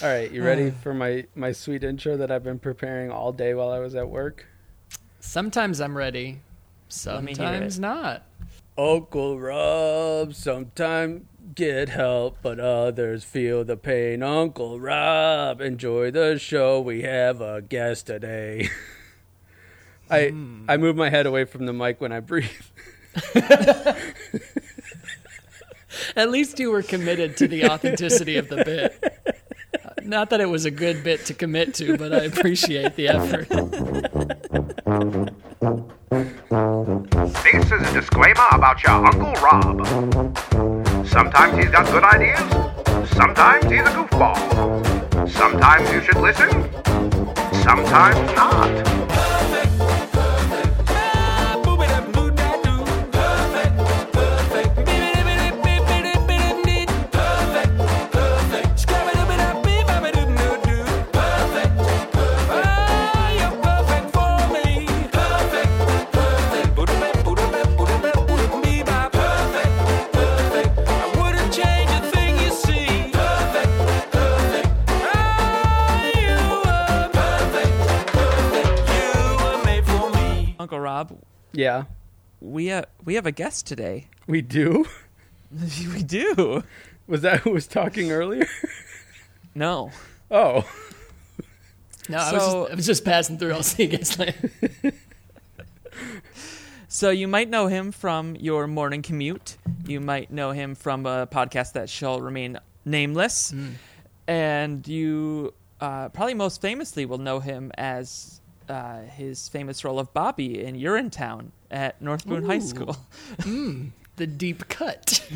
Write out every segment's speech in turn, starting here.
All right, you ready uh. for my my sweet intro that I've been preparing all day while I was at work? Sometimes I'm ready. Let me hear Sometimes not. Uncle Rob sometimes get help, but others feel the pain. Uncle Rob, enjoy the show. We have a guest today. I hmm. I move my head away from the mic when I breathe. At least you were committed to the authenticity of the bit. Not that it was a good bit to commit to, but I appreciate the effort. This is a disclaimer about your Uncle Rob. Sometimes he's got good ideas, sometimes he's a goofball. Sometimes you should listen, sometimes not. Uncle Rob, Yeah, we uh, we have a guest today. we do. we do. Was that who was talking earlier? No. Oh, No, I, was So- just, I was just passing through. I'll see you guys later. So you might know him from your morning commute. You might know him from a podcast that shall remain nameless, and you uh, probably most famously will know him as uh, his famous role of Bobby in Urinetown at North Boone High Ooh. School. The deep cut.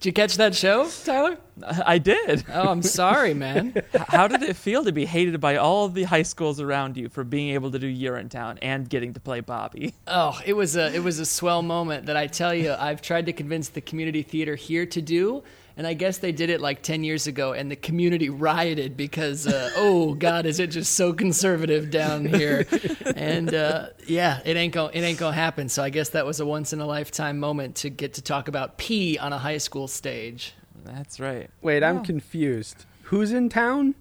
Did you catch that show, Tyler? I did. Oh, I'm sorry, man. How did it feel to be hated by all the high schools around you for being able to do Urinetown and getting to play Bobby? Oh, it was a it was a swell moment that I tell you I've tried to convince the community theater here to do, and I guess they did it like ten years ago, and the community rioted because uh, oh God, is it just so conservative down here? And uh, yeah, it ain't going it ain't gonna happen. So I guess that was a once in a lifetime moment to get to talk about pee on a high school stage. That's right. wait, I'm confused. Who's in town?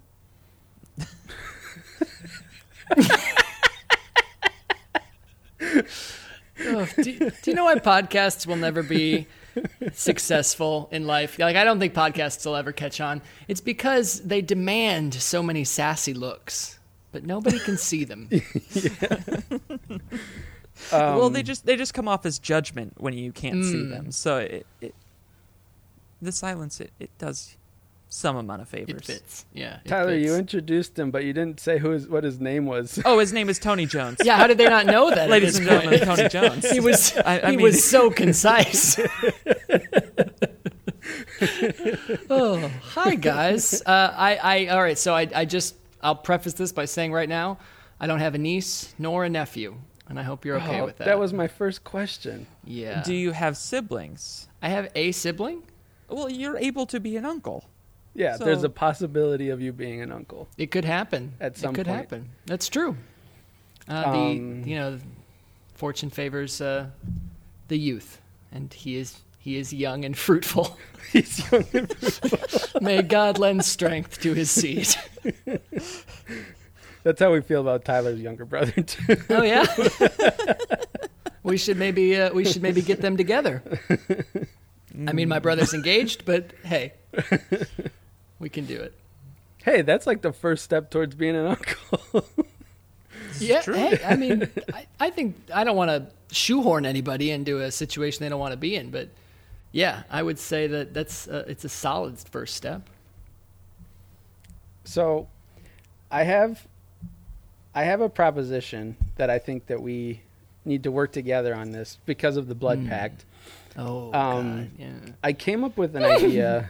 Ugh, do, do you know why podcasts will never be successful in life? Like, I don't think podcasts will ever catch on. It's because they demand so many sassy looks, but nobody can see them. well, Um, they just they just come off as judgment when you can't see Mm. them. So it, it the silence it, it does some amount of favors. It fits. Yeah. it Tyler, you introduced him, but you didn't say who his, what his name was. Oh, his name is Tony Jones. Yeah, how did they not know that? Ladies and gentlemen. Tony Jones. He was I- I he mean- was so concise. oh, hi guys. Uh, I, I all right. So I, I just I'll preface this by saying right now, I don't have a niece nor a nephew, and I hope you're okay Oh, with that. that was my first question. yeah. Do you have siblings? I have a sibling? Well, you're able to be an uncle. Yeah, So- there's a possibility of you being an uncle. It could happen. At some it could point. happen. That's true. Uh, Um, the you know, fortune favors uh, the youth, and he is he is young and fruitful. He's young and fruitful. May God lend strength to his seed. That's how we feel about Tyler's younger brother too. Oh yeah. we should maybe uh, we should maybe get them together. I mean, my brother's engaged, but hey, we can do it. hey, that's like the first step towards being an uncle. Yeah, hey, I mean, I, I think I don't want to shoehorn anybody into a situation they don't want to be in, but yeah, I would say that that's uh, it's a solid first step. so, I have, I have a proposition that I think that we need to work together on this because of the blood pact. Oh, Um, God, yeah. I came up with an idea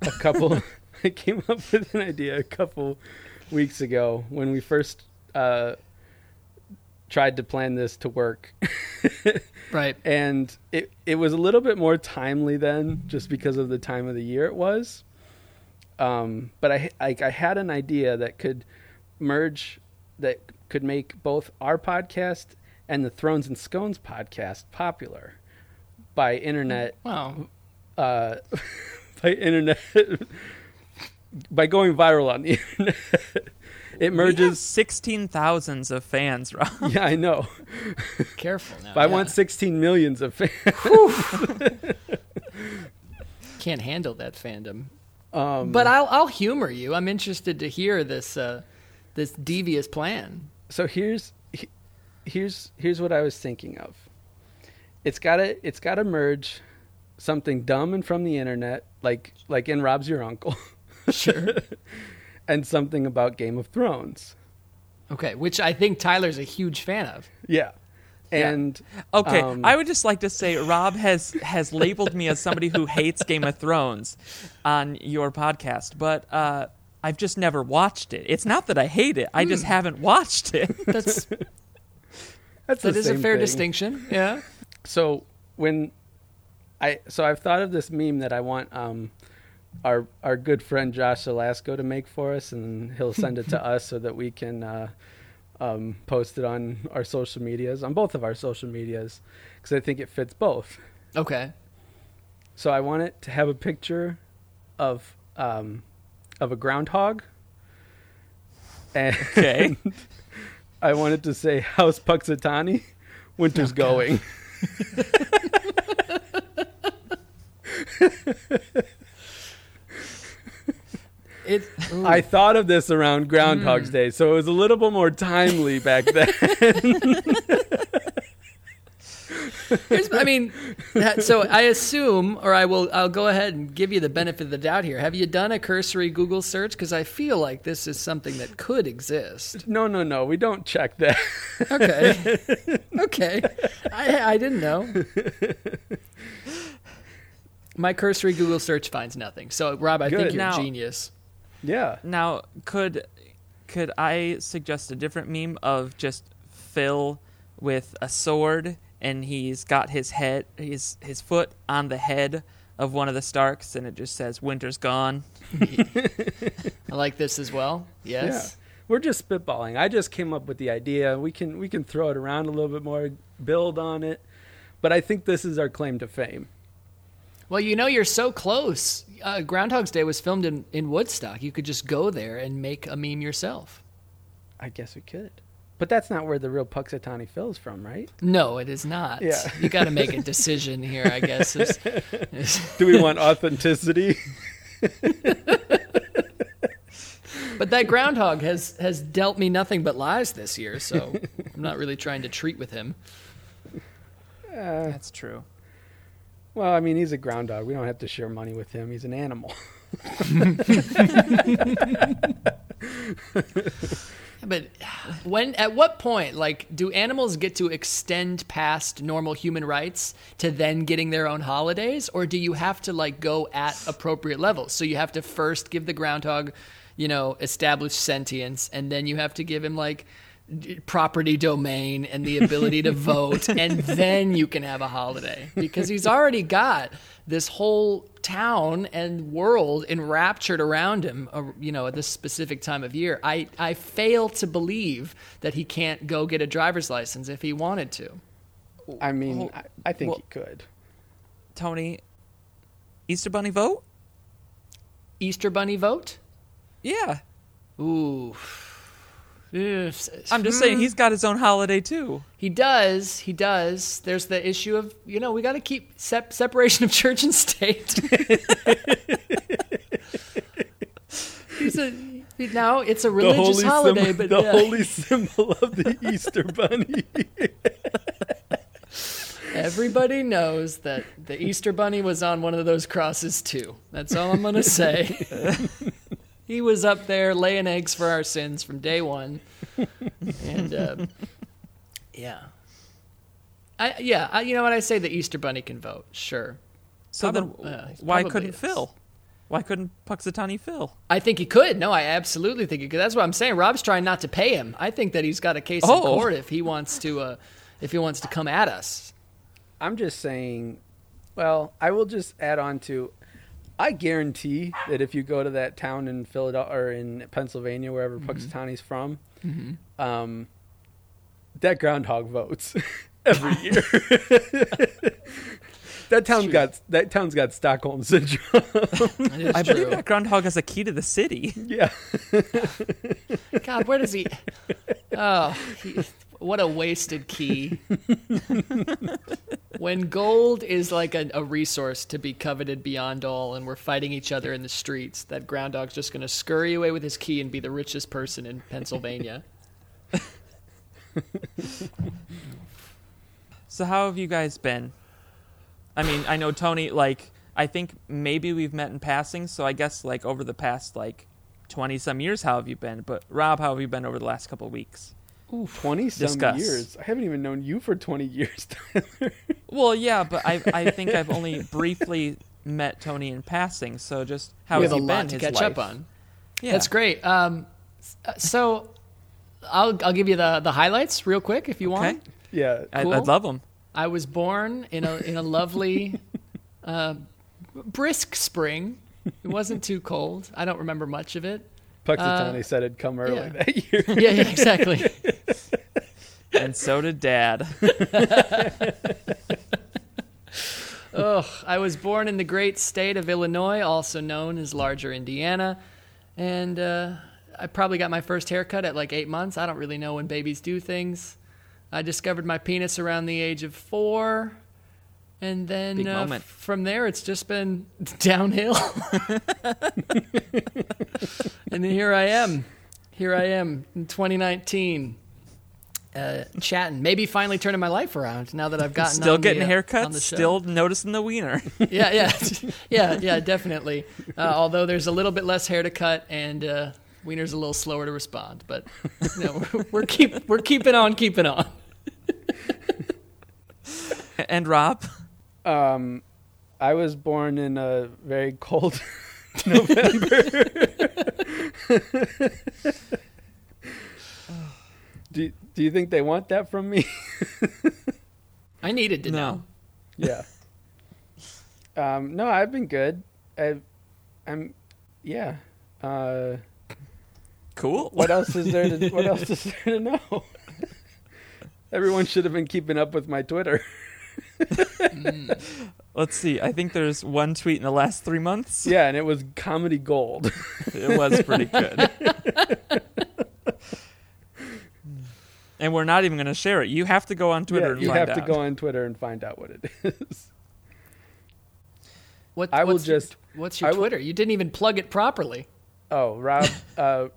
a couple. I came up with an idea a couple weeks ago when we first uh, tried to plan this to work, Right. and it it was a little bit more timely then, just because of the time of the year it was. Um, but I like I had an idea that could merge that could make both our podcast and the Thrones and Scones podcast popular by internet Wow. uh, by internet by going viral on the internet. it We have merges. sixteen thousands of fans, Rob. Yeah, I know. Careful now. But I yeah. want 16 millions of fans. Can't handle that fandom. Um, But I'll I'll humor you. I'm interested to hear this uh, this devious plan. so here's he- here's here's what I was thinking of. It's gotta it's gotta merge something dumb and from the internet, like like in Rob's your uncle, Sure. and something about Game of Thrones. okay, which I think Tyler's a huge fan of. Yeah, and Okay, um, I would just like to say Rob has has labeled me as somebody who hates Game of Thrones on your podcast, but uh, I've just never watched it. It's not that I hate it; I Hmm. just haven't watched it. That's that's that the is a fair thing. distinction. Yeah. so when I so I've thought of this meme that I want um our our good friend Josh Alasco to make for us, and he'll send it to us so that we can uh, um, post it on our social medias, on both of our social medias, because I think it fits both. Okay. So I want it to have a picture of um, of a groundhog, and Okay. I want it to say "House Punxsutawney, winter's Oh, God. going." It. ooh. I thought of this around Groundhog's Hmm. Day, so it was a little bit more timely back then. Here's- I mean, that- so I assume, or I will, I'll go ahead and give you the benefit of the doubt here. Have you done a cursory Google search? Because I feel like this is something that could exist. no, no, no, we don't check that. Okay, okay, I, I didn't know. My cursory Google search finds nothing. So, Rob, I think you're Now- a genius. Yeah, now, could could I suggest a different meme of just Phil with a sword and he's got his head, his his foot on the head of one of the Starks, and it just says "Winter's gone." I like this as well. Yes. yeah. We're just spitballing. I just came up with the idea. We can we can throw it around a little bit more, build on it. But I think this is our claim to fame. Well, you know, you're so close. Uh, Groundhog's Day was filmed in, in Woodstock. You could just go there and make a meme yourself. I guess we could. But that's not where the real Punxsutawney Phil's from, right? No, it is not. Yeah. You got to make a decision here, I guess. Is- is- Do we want authenticity? but that groundhog has has dealt me nothing but lies this year, so I'm not really trying to treat with him. That's true. Well, I mean, he's a ground dog. We don't have to share money with him. He's an animal. But when at what point like do animals get to extend past normal human rights to then getting their own holidays or do you have to like go at appropriate levels? So you have to first give the groundhog, you know, established sentience and then you have to give him like property domain and the ability to vote and then you can have a holiday because he's already got this whole town and world enraptured around him uh, you know at this specific time of year i i fail to believe that he can't go get a driver's license if he wanted to I mean, Well, I, I think well- he could. Tony, Easter Bunny vote? easter bunny vote Yeah. ooh Yes. I'm just saying he's hmm. got his own holiday too. He does. He does. There's the issue of you know we got to keep sep- separation of church and state. He's a now it's a religious holiday, symbol, but the yeah, holy symbol of the Easter Bunny. everybody knows that the Easter Bunny was on one of those crosses too. That's all I'm gonna say. he was up there laying eggs for our sins from day one, and uh, yeah. I, yeah, I, you know what? I say the Easter Bunny can vote. Sure. So Probab- then, uh, why couldn't is. Phil? Why couldn't Punxsutawney Phil? I think he could. No, I absolutely think he could. That's what I'm saying. Rob's trying not to pay him. I think that he's got a case in Oh. court if he wants to, uh, if he wants to come at us. I'm just saying, well, I will just add on to I guarantee that if you go to that town in Philadelphia or in Pennsylvania, wherever Punxsutawney's from, um, that groundhog votes every year. that town's true. got that town's got Stockholm syndrome. I true. believe that groundhog has a key to the city. yeah. God, where does he? Oh, he, what a wasted key. when gold is like a, a resource to be coveted beyond all, and we're fighting each other in the streets, that groundhog's just going to scurry away with his key and be the richest person in Pennsylvania. So how have you guys been? I mean, I know Tony. Like, I think maybe we've met in passing. So I guess like over the past like twenty some years, how have you been? But Rob, how have you been over the last couple of weeks? Twenty some Discuss. years. I haven't even known you for twenty years. Tyler. Well, yeah, but I I think I've only briefly met Tony in passing. So just how we has have a he lot been? to catch life? up on. Yeah. That's great. Um, so, I'll I'll give you the the highlights real quick if you Okay. want. yeah. I, Cool. I'd love them. I was born in a in a lovely, uh, brisk spring. It wasn't too cold. I don't remember much of it. Punxsutawney said it'd come early yeah. that year. Yeah, yeah, exactly. And so did Dad. Ugh, I was born in the great state of Illinois, also known as Larger Indiana, and uh, I probably got my first haircut at like eight months. I don't really know when babies do things. I discovered my penis around the age of four, and then uh, from there it's just been downhill. and then here I am, here I am in 2019. Uh, chatting, maybe finally turning my life around now that I've gotten Still on the, getting haircuts. the show Still noticing the wiener. yeah, yeah, yeah, yeah, definitely. Uh, although there's a little bit less hair to cut, and uh, Wiener's a little slower to respond, but you know, we're, we're keep we're keeping on, keeping on. and Rob. Um, I was born in a very cold November. do Do you think they want that from me? I needed to No. know. yeah. Um, no, I've been good. I, I'm, yeah. Uh, Cool. what else is there? To, what else is there to know? Everyone should have been keeping up with my Twitter. Let's see. I think there's one tweet in the last three months. Yeah, and it was comedy gold. It was pretty good. and we're not even going to share it. You have to go on Twitter Yeah, and you find have out. to go on Twitter and find out what it is. What, I will what's your- just- What's your I will- Twitter? You didn't even plug it properly. Oh, Rob, uh,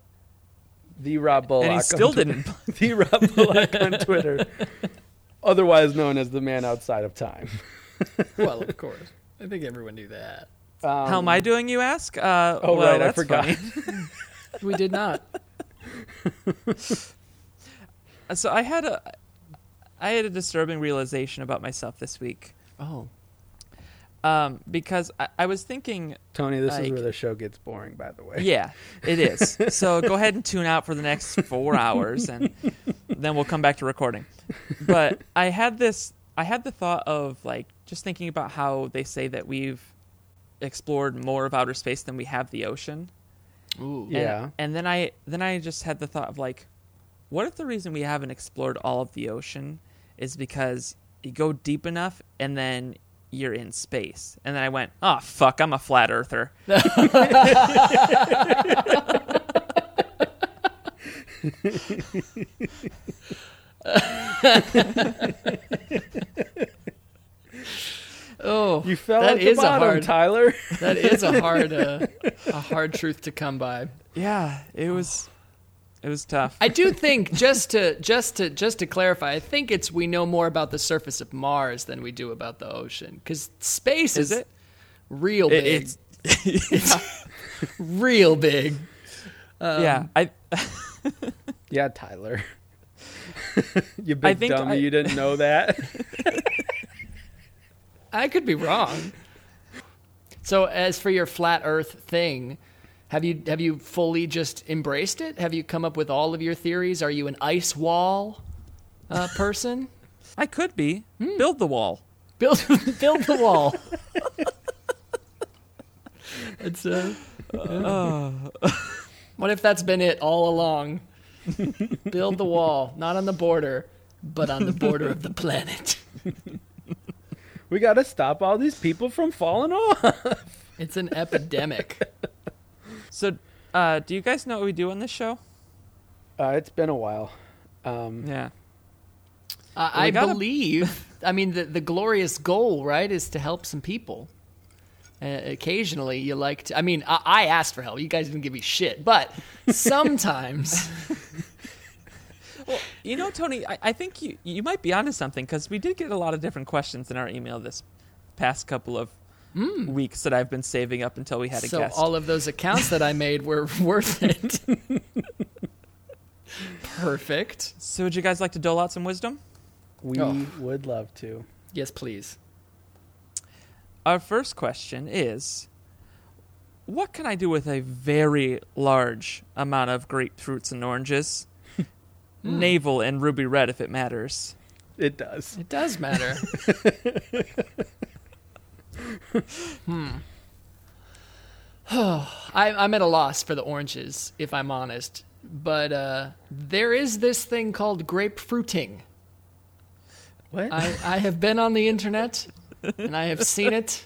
the Rob Bullock. And he still Twitter. didn't. the Rob Bullock on Twitter, otherwise known as the man outside of time. Well, of course. I think everyone knew that. Um, How am I doing, you ask? Uh, Oh, well, right, I forgot. We did not. So I had a, I had a disturbing realization about myself this week. Oh, Um, because I, I was thinking, Tony, this is where the show gets boring. By the way. yeah, it is. so go ahead and tune out for the next four hours, and then we'll come back to recording. But I had this, I had the thought of like just thinking about how they say that we've explored more of outer space than we have the ocean. ooh. And- Yeah. And, then I then I just had the thought of like, what if the reason we haven't explored all of the ocean is because you go deep enough and then you're in space. And then I went, oh fuck, I'm a flat earther. Oh, You fell That at the is a bottom, hard- Tyler. that is a hard uh, a hard truth to come by. Yeah, it was it was tough. I do think just to just to just to clarify, I think it's we know more about the surface of Mars than we do about the ocean because space Is is, it? real It- big, it's real big. Um, yeah, I Yeah, Tyler. you big think dummy, I- you didn't know that. I could be wrong. So, as for your flat Earth thing, have you have you fully just embraced it? Have you come up with all of your theories? Are you an ice wall uh, person? I could be. Hmm. Build the wall. build build the wall. it's uh, what if that's been it all along? build the wall, not on the border, but on the border of the planet. we got to stop all these people from falling off. It's an epidemic. So, uh, do you guys know what we do on this show? Uh, it's been a while. Um, Yeah. Uh, I gotta- believe. I mean, the the glorious goal, right, is to help some people. Uh, occasionally, you like to. I mean, I, I asked for help. You guys didn't give me shit, but sometimes. Well, you know, Tony, I, I think you you might be onto something because we did get a lot of different questions in our email this past couple of Mm. weeks that I've been saving up until we had a so guest. all of those accounts that I made were worth it. Perfect. so, would you guys like to dole out some wisdom? we Oh. would love to. Yes, please. Our first question is What can I do with a very large amount of grapefruits and oranges? Hmm. Navel and ruby red, if it matters. It does. It does matter. hmm. I, I'm at a loss for the oranges, if I'm honest. But uh, there is this thing called grapefruiting. What? I, I have been on the internet and I have seen it.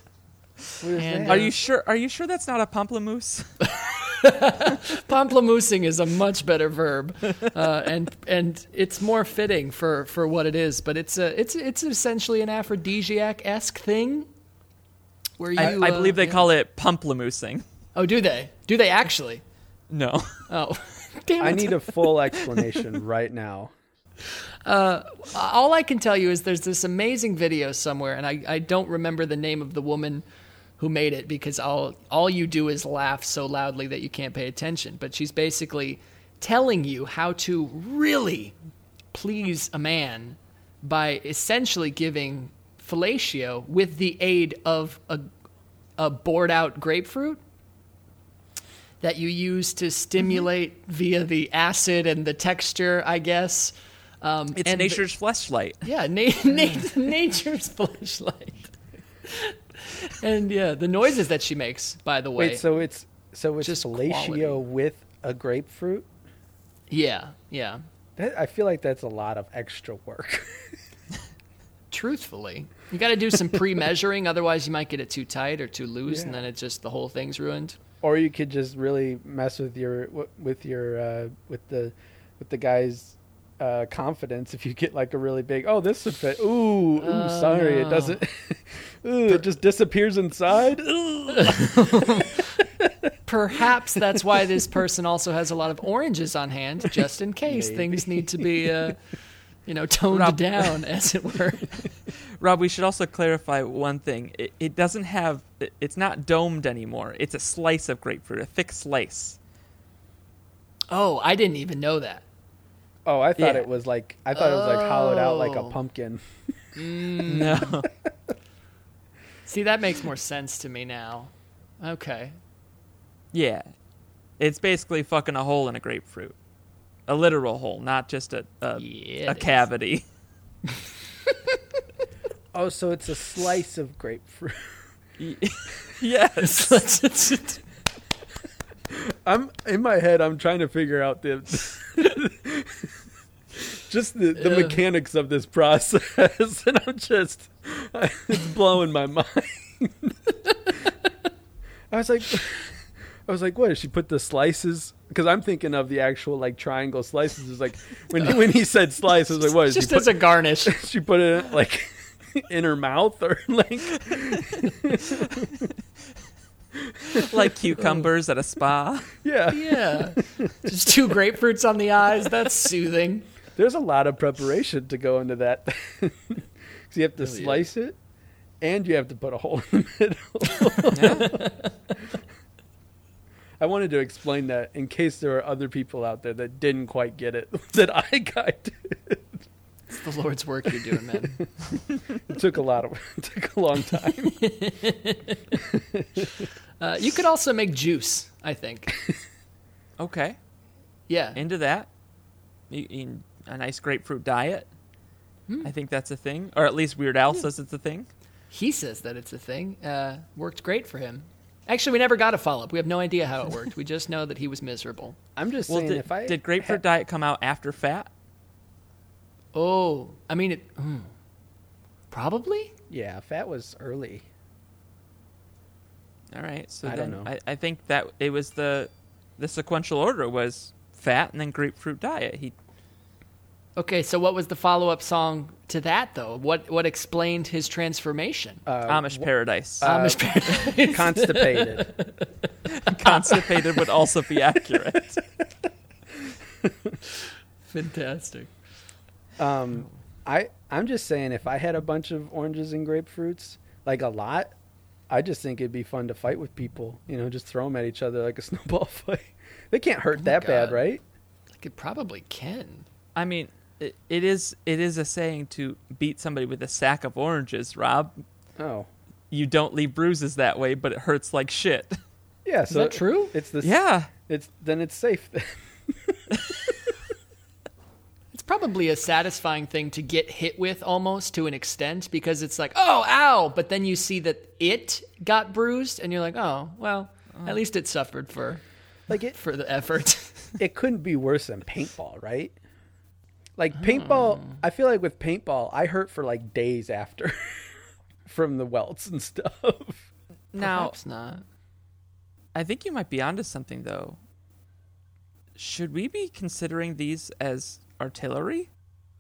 And, that? Are you sure? Are you sure that's not a pamplemousse? Pomplamoosing is a much better verb, uh, and and it's more fitting for, for what it is. But it's a it's it's essentially an aphrodisiac esque thing. Where you, I, I uh, believe they yeah. call it pumplamoosing. Oh, do they? Do they actually? No. Oh, damn it! I need a full explanation right now. All I can tell you is there's this amazing video somewhere, and I, I don't remember the name of the woman who made it because all all you do is laugh so loudly that you can't pay attention. But she's basically telling you how to really please a man by essentially giving fellatio with the aid of a a bored out grapefruit that you use to stimulate via the acid and the texture, I guess. Um, It's and the- nature's fleshlight. yeah, na- na- nature's flashlight. and yeah, the noises that she makes, by the way. Wait, so it's so it's Just fellatio quality. with a grapefruit? yeah, yeah. That, I feel like that's a lot of extra work. Truthfully, you got to do some pre-measuring, otherwise you might get it too tight or too loose, and then it just the whole thing's ruined. or you could just really mess with your with your uh, with the with the guy's uh, confidence if you get like a really big oh this would fit. Ooh ooh Oh, sorry it doesn't ooh it just disappears inside? Perhaps that's why this person also has a lot of oranges on hand, just in case Maybe. things need to be, uh, you know, toned Rob- down, as it were. Rob, we should also clarify one thing. It, it doesn't have. it- It's not domed anymore. It's a slice of grapefruit, a thick slice. Oh, I didn't even know that. oh I thought Yeah. it was like I thought it was like hollowed out like a Oh. pumpkin mm. No. See, that makes more sense to me now. Okay. yeah. It's basically fucking a hole in a grapefruit. A literal hole, not just a a, Yeah, a cavity. oh so it's a slice of grapefruit yes. I'm in my head. I'm trying to figure out the just the, the Ugh. mechanics of this process, and I'm just it's blowing my mind. I was like, I was like, what? Did she put the slices? Because I'm thinking of the actual like triangle slices. Is like when he, when he said slice, I was like, what? Did Just she put, as a garnish. she put it like in her mouth or like like cucumbers at a spa. yeah. Yeah. Just two grapefruits on the eyes. That's soothing. There's a lot of preparation to go into that. Because you have to Really is. slice it, and you have to put a hole in the middle. I wanted to explain that in case there are other people out there that didn't quite get it that I got. It, It's the Lord's work you're doing, man. it took a lot of it took a long time. Uh, you could also make juice, I think. Okay. Yeah. Into that. You, you- a nice grapefruit diet. Hmm. I think that's a thing, or at least Weird Al says it's a thing. He says that it's a thing. Uh, worked great for him. Actually, we never got a follow up. We have no idea how it worked. We just know that he was miserable. I'm just Well, saying, did, if I did grapefruit had- diet come out after fat? Oh, I mean, it. mm. Probably. Yeah, fat was early. All right, so I then don't know. I, I think that it was the the sequential order was fat and then grapefruit diet. He Okay, so what was the follow-up song to that though? What what explained his transformation? Uh, Amish paradise. Amish paradise. constipated. Constipated would also be accurate. Fantastic. Um, I I'm just saying, if I had a bunch of oranges and grapefruits, like a lot, I just think it'd be fun to fight with people. You know, just throw them at each other like a snowball fight. They can't hurt my that bad, right? Like it probably can. I mean, it, it is it is a saying to beat somebody with a sack of oranges, Rob. Oh, You don't leave bruises that way, but it hurts like shit. yeah. Is so that true? It's the yeah. It's then it's safe. It's probably a satisfying thing to get hit with almost to an extent because it's like, oh, ow, but then you see that it got bruised and you're like, oh, well, oh. at least it suffered for like it. for the effort. It couldn't be worse than paintball, right? Like paintball, hmm. I feel like with paintball, I hurt for like days after from the welts and stuff. Now, Perhaps not. I think you might be onto something though. Should we be considering these as artillery?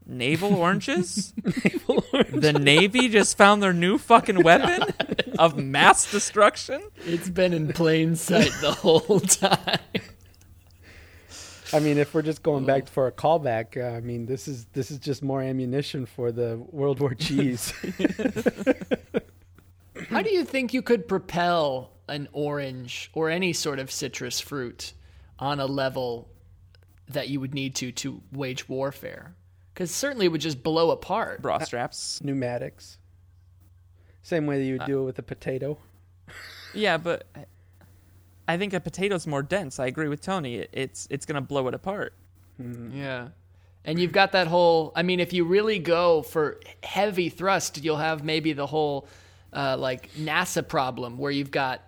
Naval oranges? The Navy just found their new fucking weapon of mass destruction? It's been in plain sight the whole time. I mean, if we're just going back for a callback, uh, I mean, this is this is just more ammunition for the World War cheese. How do you think you could propel an orange or any sort of citrus fruit on a level that you would need to to wage warfare? Because certainly it would just blow apart. Bra straps. Pneumatics. Same way that you would do it with a potato. Yeah, but I- I think a potato's more dense. I agree with Tony. It, it's it's gonna blow it apart. Yeah. And you've got that whole, I mean, if you really go for heavy thrust, you'll have maybe the whole uh, like NASA problem where you've got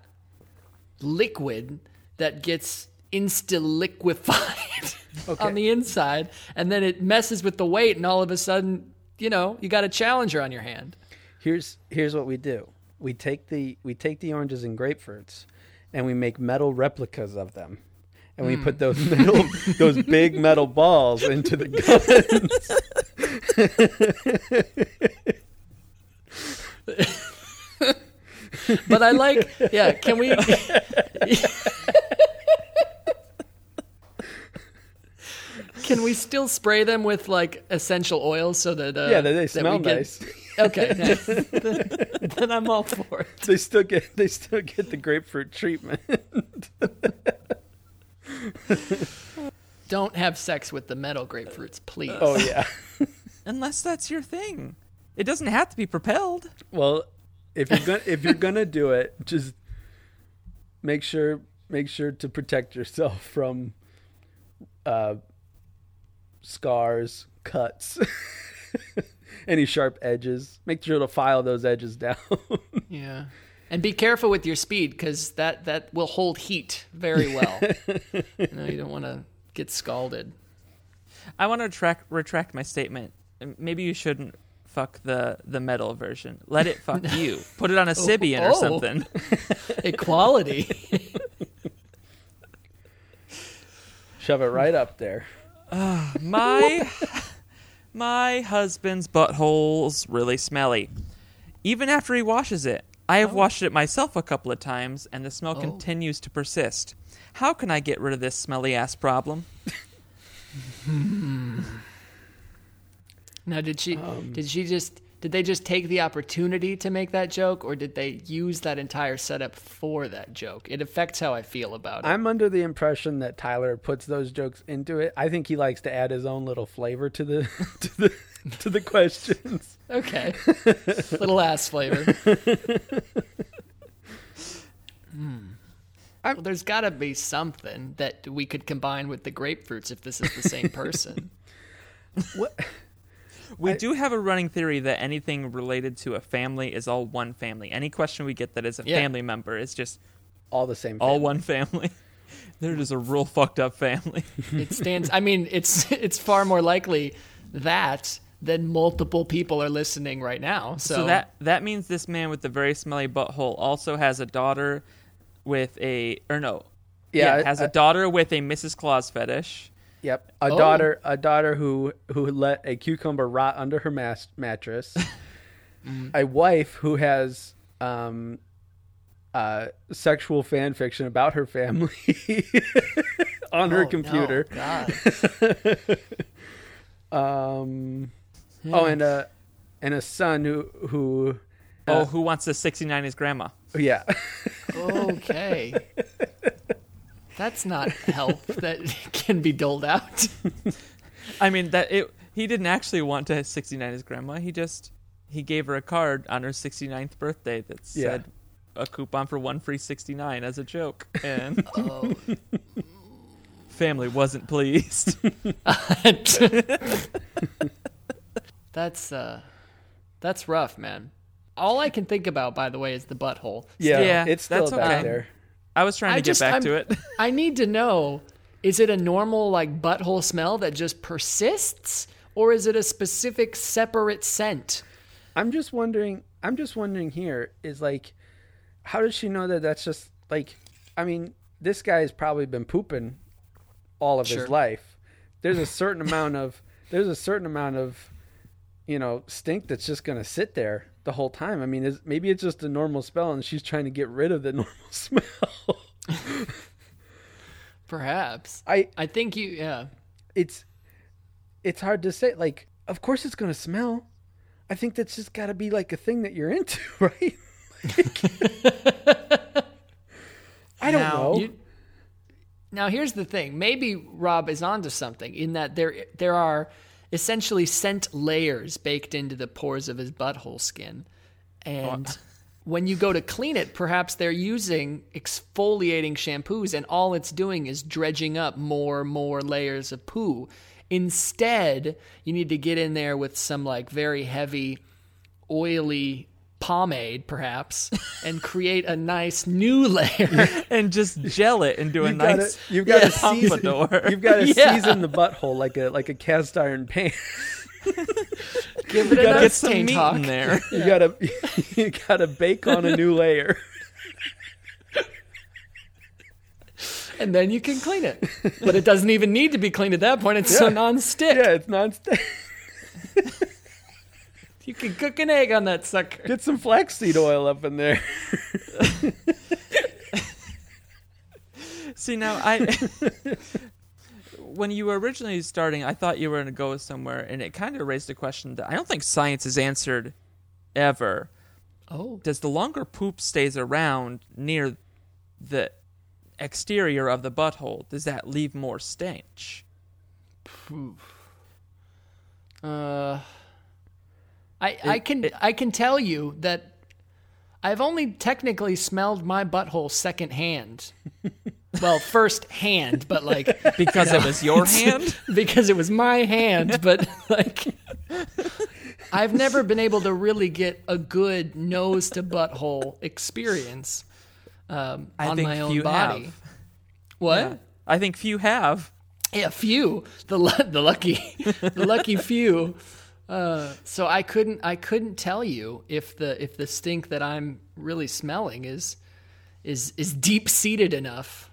liquid that gets insta liquefied on the inside and then it messes with the weight and all of a sudden, you know, you got a challenger on your hand. Here's here's what we do. We take the we take the oranges and grapefruits, and we make metal replicas of them, and we put those metal those big metal balls into the guns. But I like, yeah, can we. Can we still spray them with like essential oils so that uh, yeah, they, they that smell get- nice. Okay, nice. then, then I'm all for it. They still get they still get the grapefruit treatment. Don't have sex with the metal grapefruits, please. oh yeah. Unless that's your thing. It doesn't have to be propelled. Well, if you're gonna if you're gonna do it, just make sure make sure to protect yourself from uh, scars, cuts, any sharp edges. Make sure to file those edges down. Yeah. And be careful with your speed because that, that will hold heat very well. you know, you don't want to get scalded. I want to retract, retract my statement. Maybe you shouldn't fuck the the metal version. Let it fuck you. Put it on a Sybian or oh. something. Equality. Shove it right up there. Ah, my my husband's butthole's really smelly. Even after he washes it. I have washed it myself a couple of times and the smell Oh. continues to persist. How can I get rid of this smelly ass problem? now, did she Um, did she just did they just take the opportunity to make that joke, or did they use that entire setup for that joke? It affects how I feel about it. I'm under the impression that Tyler puts those jokes into it. I think he likes to add his own little flavor to the to the to the questions. Okay. Little ass flavor. Hmm. Well, there's got to be something that we could combine with the grapefruits if this is the same person. What? We I- do have a running theory that anything related to a family is all one family. Any question we get that is a Yeah. family member is just All the same. all one family. They're just a real fucked up family. it stands. I mean, it's it's far more likely that than multiple people are listening right now. So, So that that means this man with the very smelly butthole also has a daughter with a or no. Yeah, has I- a daughter with a Mrs. Claus fetish. Yep, a Oh. daughter, a daughter who who let a cucumber rot under her mas- mattress. A wife who has um, uh, sexual fan fiction about her family on her Oh, computer. no, God. Um, Oh, and a and a son who who oh, who wants to 69 his grandma? yeah. okay. That's not help that can be doled out. I mean that it he didn't actually want to 69 his grandma. He just he gave her a card on her 69th birthday that Yeah. said a coupon for one free 69 as a joke and Oh. family wasn't pleased. that's uh that's rough, man. All I can think about, by the way, is the butthole. yeah, Yeah, it's still that's back okay. there. I was trying to I get just- back I'm- to it. I need to know: is it a normal like butthole smell that just persists, or is it a specific separate scent? I'm just wondering. I'm just wondering. Here is like, how does she know that that's just like? I mean, this guy's probably been pooping all of Sure. his life. There's a certain amount of there's a certain amount of you know stink that's just gonna sit there the whole time. I mean, is maybe it's just a normal smell, and she's trying to get rid of the normal smell. Perhaps. I I think you. Yeah. it's it's hard to say. Like, of course it's gonna smell. I think that's just got to be like a thing that you're into, right? I don't Now, know. You- now here's the thing. Maybe Rob is onto something in that there there are essentially scent layers baked into the pores of his butthole skin, and when you go to clean it, perhaps they're using exfoliating shampoos, and all it's doing is dredging up more more layers of poo. Instead, you need to get in there with some like very heavy, oily pomade, perhaps, and create a nice new layer. and just gel it into a You've got nice to you've got to Yeah. season pompadour. you've got to Yeah. season the butthole like a like a cast iron pan. Give it a Gotta nice get some taint meat hawk. in there. You got to you got to bake on a new layer. and then you can clean it. But it doesn't even need to be cleaned at that point. It's so Yeah. non-stick. Yeah, it's non-stick. You can cook an egg on that sucker. Get some flaxseed oil up in there. See now, I when you were originally starting, I thought you were going to go somewhere, and it kind of raised a question that I don't think science has answered ever. Oh, Does the longer poop stays around near the exterior of the butthole, does that leave more stench? Poof. uh, I I can I can tell you that I've only technically smelled my butthole secondhand. well, first hand, but like Because it was your hand. because it was my hand, but like I've never been able to really get a good nose to butthole experience um, on my own few body. have. What? Yeah. I think few have. Yeah, few. The the lucky the lucky few. Uh, so I couldn't I couldn't tell you if the if the stink that I'm really smelling is is is deep seated enough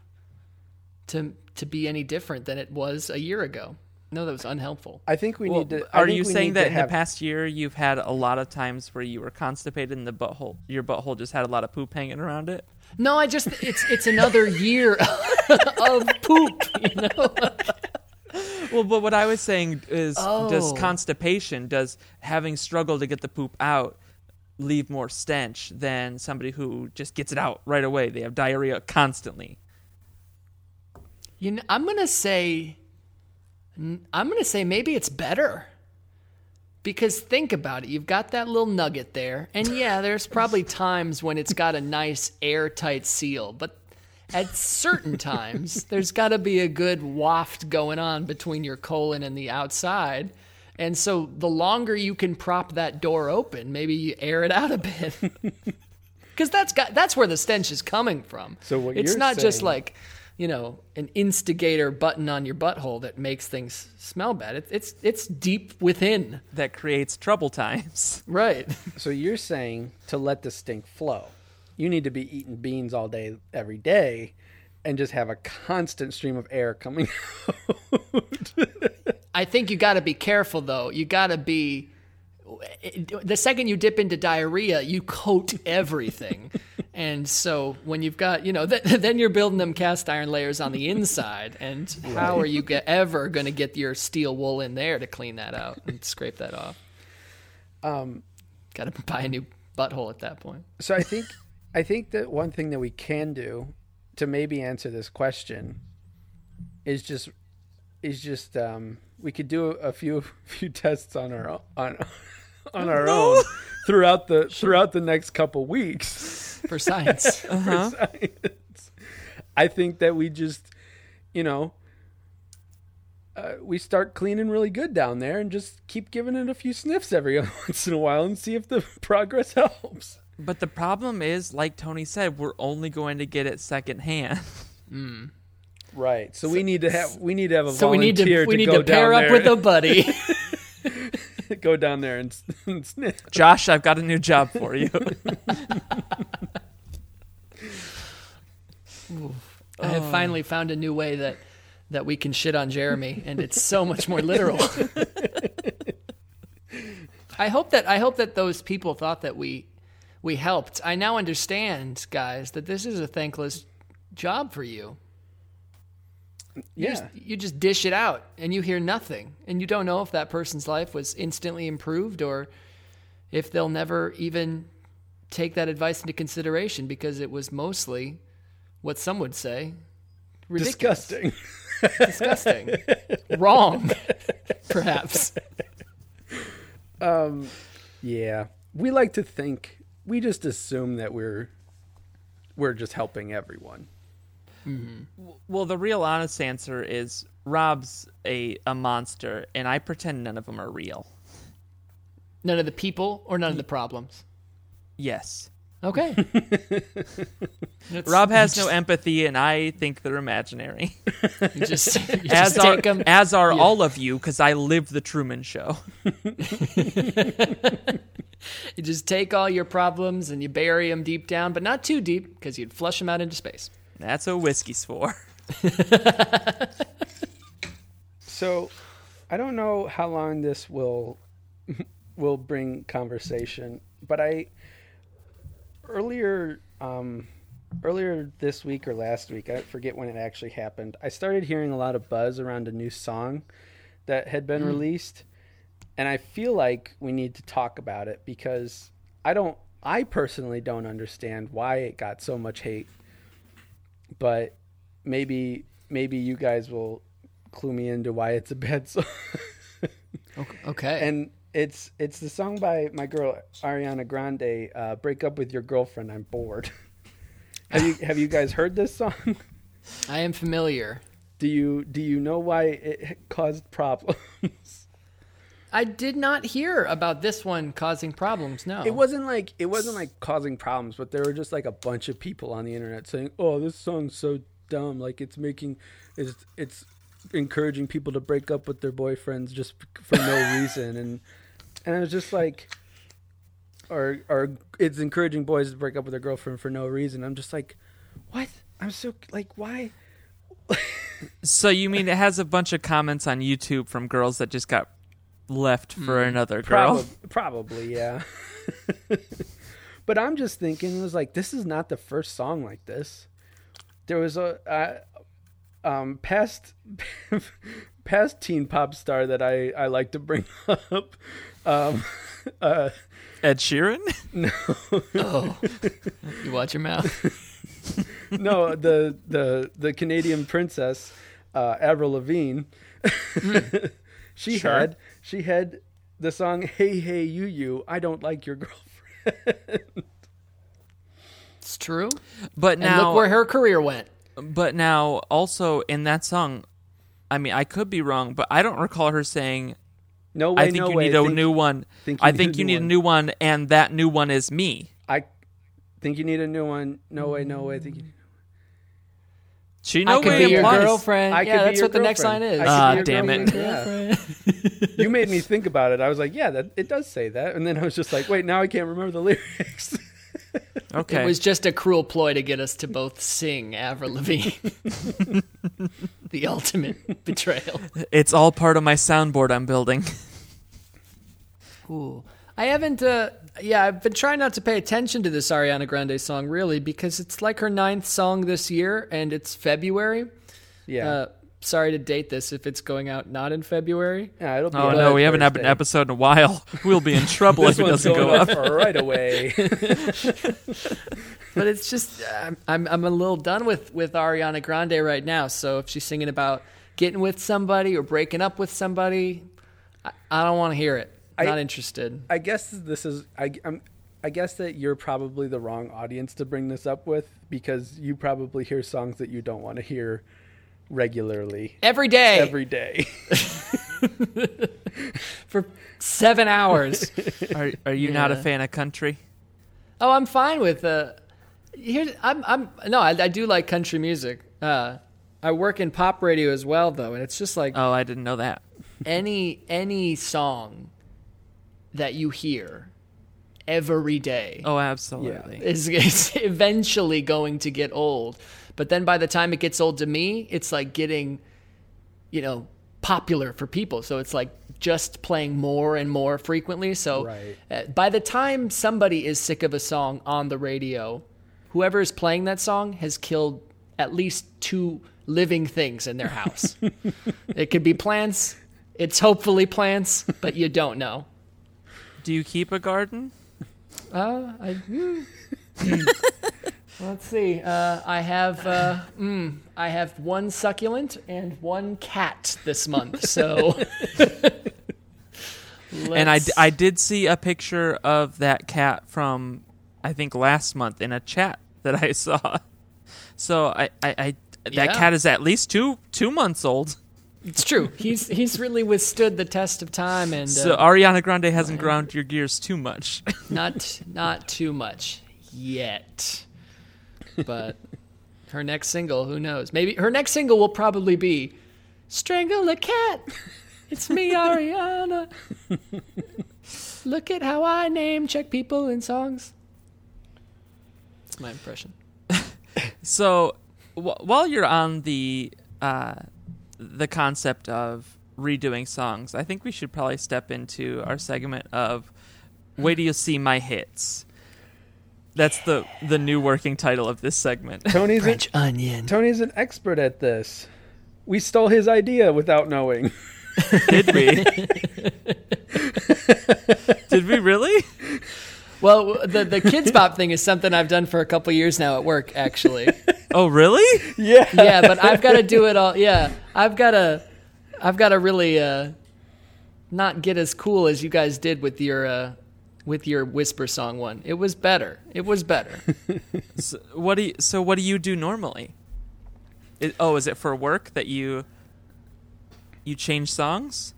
to to be any different than it was a year ago. No, that was unhelpful. I think we Well, need to. I are you saying that in have, the past year you've had a lot of times where you were constipated and the butthole, your butthole just had a lot of poop hanging around it? No, I just it's it's another year of poop, you know. Well, but what I was saying is, does Oh. constipation, does having struggled to get the poop out, leave more stench than somebody who just gets it out right away? They have diarrhea constantly. You know, I'm gonna say, I'm gonna say maybe it's better. Because think about it, you've got that little nugget there, and yeah, there's probably times when it's got a nice airtight seal, but at certain times there's got to be a good waft going on between your colon and the outside. And so the longer you can prop that door open, maybe you air it out a bit. Cuz that's got that's where the stench is coming from. So what it's you're not just like you know, an instigator button on your butthole that makes things smell bad. It, it's it's deep within. That creates trouble times. Right. So you're saying to let the stink flow. You need to be eating beans all day, every day, and just have a constant stream of air coming out. I think you got to be careful though. You got to be the second you dip into diarrhea, you coat everything. and so when you've got, you know, th- then you're building them cast iron layers on the inside. And how are you get, ever going to get your steel wool in there to clean that out and scrape that off? Um, Got to buy a new butthole at that point. so I think I think that one thing that we can do to maybe answer this question is just is just um, we could do a few few tests on our o- on on our own throughout the throughout the next couple weeks. For science. Uh-huh. science. I think that we just, you know, uh, we start cleaning really good down there and just keep giving it a few sniffs every once in a while and see if the progress helps. But the problem is, like Tony said, we're only going to get it secondhand. Right. So, we need to have we need to have a So we need volunteer to we need go to pair up there with a buddy. go down there and, and sniff. Josh, I've got a new job for you. I have oh. finally found a new way that that we can shit on Jeremy, and it's so much more literal. I hope that I hope that those people thought that we we helped. I now understand, guys, that this is a thankless job for you. You, Yeah. just, you just dish it out, and you hear nothing, and you don't know if that person's life was instantly improved or if they'll never even take that advice into consideration because it was mostly what some would say ridiculous, Disgusting. disgusting, wrong, perhaps. Um, yeah. We like to think we just assume that we're we're just helping everyone. Mm-hmm. well, the real honest answer is Rob's a, a monster, and I pretend none of them are real. None of the people or none of the problems. Yes. Okay. Rob has you no empathy, and I think they're imaginary. just, you just, you As just are, take 'em- as are all of you, because I live the Truman Show. You just take all your problems and you bury them deep down, but not too deep because you'd flush them out into space. That's what whiskey's for. So, I don't know how long this will will bring conversation, but I earlier um, earlier this week or last week, I forget when it actually happened. I started hearing a lot of buzz around a new song that had been released, and I feel like we need to talk about it because I don't I personally don't understand why it got so much hate. But maybe maybe you guys will clue me into why it's a bad song. Okay. and it's it's the song by my girl Ariana Grande, uh, "Break Up with Your Girlfriend." I'm bored. have you have you guys heard this song? I am familiar. Do you do you know why it caused problems? I did not hear about this one causing problems. No. It wasn't like it wasn't like causing problems, but there were just like a bunch of people on the internet saying, "Oh, this song's so dumb. Like it's making it's it's encouraging people to break up with their boyfriends just for no reason." And and I was just like or or it's encouraging boys to break up with their girlfriend for no reason. I'm just like, "What? I'm so like why?" So you mean it has a bunch of comments on YouTube from girls that just got left for another girl? Probably, probably yeah. but I'm just thinking, it was like this is not the first song like this. There was a uh, um, past past teen pop star that I I like to bring up. Um, uh, Ed Sheeran? Oh. you watch your mouth. no, the the the Canadian princess, uh, Avril Lavigne. she Sure. had she had the song "Hey Hey You You." I don't like your girlfriend. It's true. But And now look where her career went. But now, also in that song, I mean, I could be wrong, but I don't recall her saying, No way, "I think no you way. need a think- new one. think you I need think a you new need a new one, and that new one is me." I think you need a new one. No way, no way. I think you... She I no could way be your applies. girlfriend. I yeah, could be that's your what the next line is. I Ah, could damn it. yeah. you made me think about it. I was like, yeah, that it does say that, and then I was just like, wait, now I can't remember the lyrics. Okay. It was just a cruel ploy to get us to both sing Avril Lavigne. the ultimate betrayal. It's all part of my soundboard I'm building. Ooh. I haven't, uh, yeah, I've been trying not to pay attention to this Ariana Grande song, really, because it's like her ninth song this year, and it's February. yeah, Uh, sorry to date this if it's going out not in February. yeah, it'll be. Oh no, we haven't had an episode in a while. We'll be in trouble if it one's doesn't go going up. up right away. But it's just, I'm, I'm, I'm a little done with, with Ariana Grande right now. So if she's singing about getting with somebody or breaking up with somebody, I, I don't want to hear it. I- not interested. I guess this is I I'm, I guess that you're probably the wrong audience to bring this up with because you probably hear songs that you don't want to hear regularly Every day every day. for seven hours. Are, are you not a fan of country? Oh, I'm fine with uh here I'm I'm no, I, I do like country music. Uh I work in pop radio as well though, and it's just like Oh, I didn't know that. any any song that you hear every day Oh, absolutely. is, is eventually going to get old. But then by the time it gets old to me, it's like getting you know, popular for people. So it's like just playing more and more frequently. So Right. uh, by the time somebody is sick of a song on the radio, whoever is playing that song has killed at least two living things in their house. it could be plants. It's hopefully plants, but you don't know. Do you keep a garden? Uh, I, hmm. Let's see. Uh, I have uh, mm, I have one succulent and one cat this month. So, And I, let's- d- I did see a picture of that cat from I think last month in a chat that I saw. So I, I, I that Yeah. cat is at least two two months old. It's true. He's he's really withstood the test of time, and So uh, Ariana Grande hasn't ground your gears too much. not not too much yet. But her next single, who knows? Maybe her next single will probably be "Strangle a Cat." It's me, Ariana. Look at how I name check people in songs. That's my impression. So wh- while you're on the uh, the concept of redoing songs, I think we should probably step into our segment of "Wait do you see my hits." That's the the new working title of this segment. Tony's an, French onion. Tony's an expert at this. We stole his idea without knowing. Did we? Did we really? Well, the the Kidz Bop thing is something I've done for a couple years now at work, actually. Oh, really? Yeah. yeah, but I've got to do it all. Yeah, I've got to, I've got to really uh, not get as cool as you guys did with your uh, with your whisper song one. It was better. It was better. So what do you, so what do you do normally? It, oh, is it for work that you you change songs?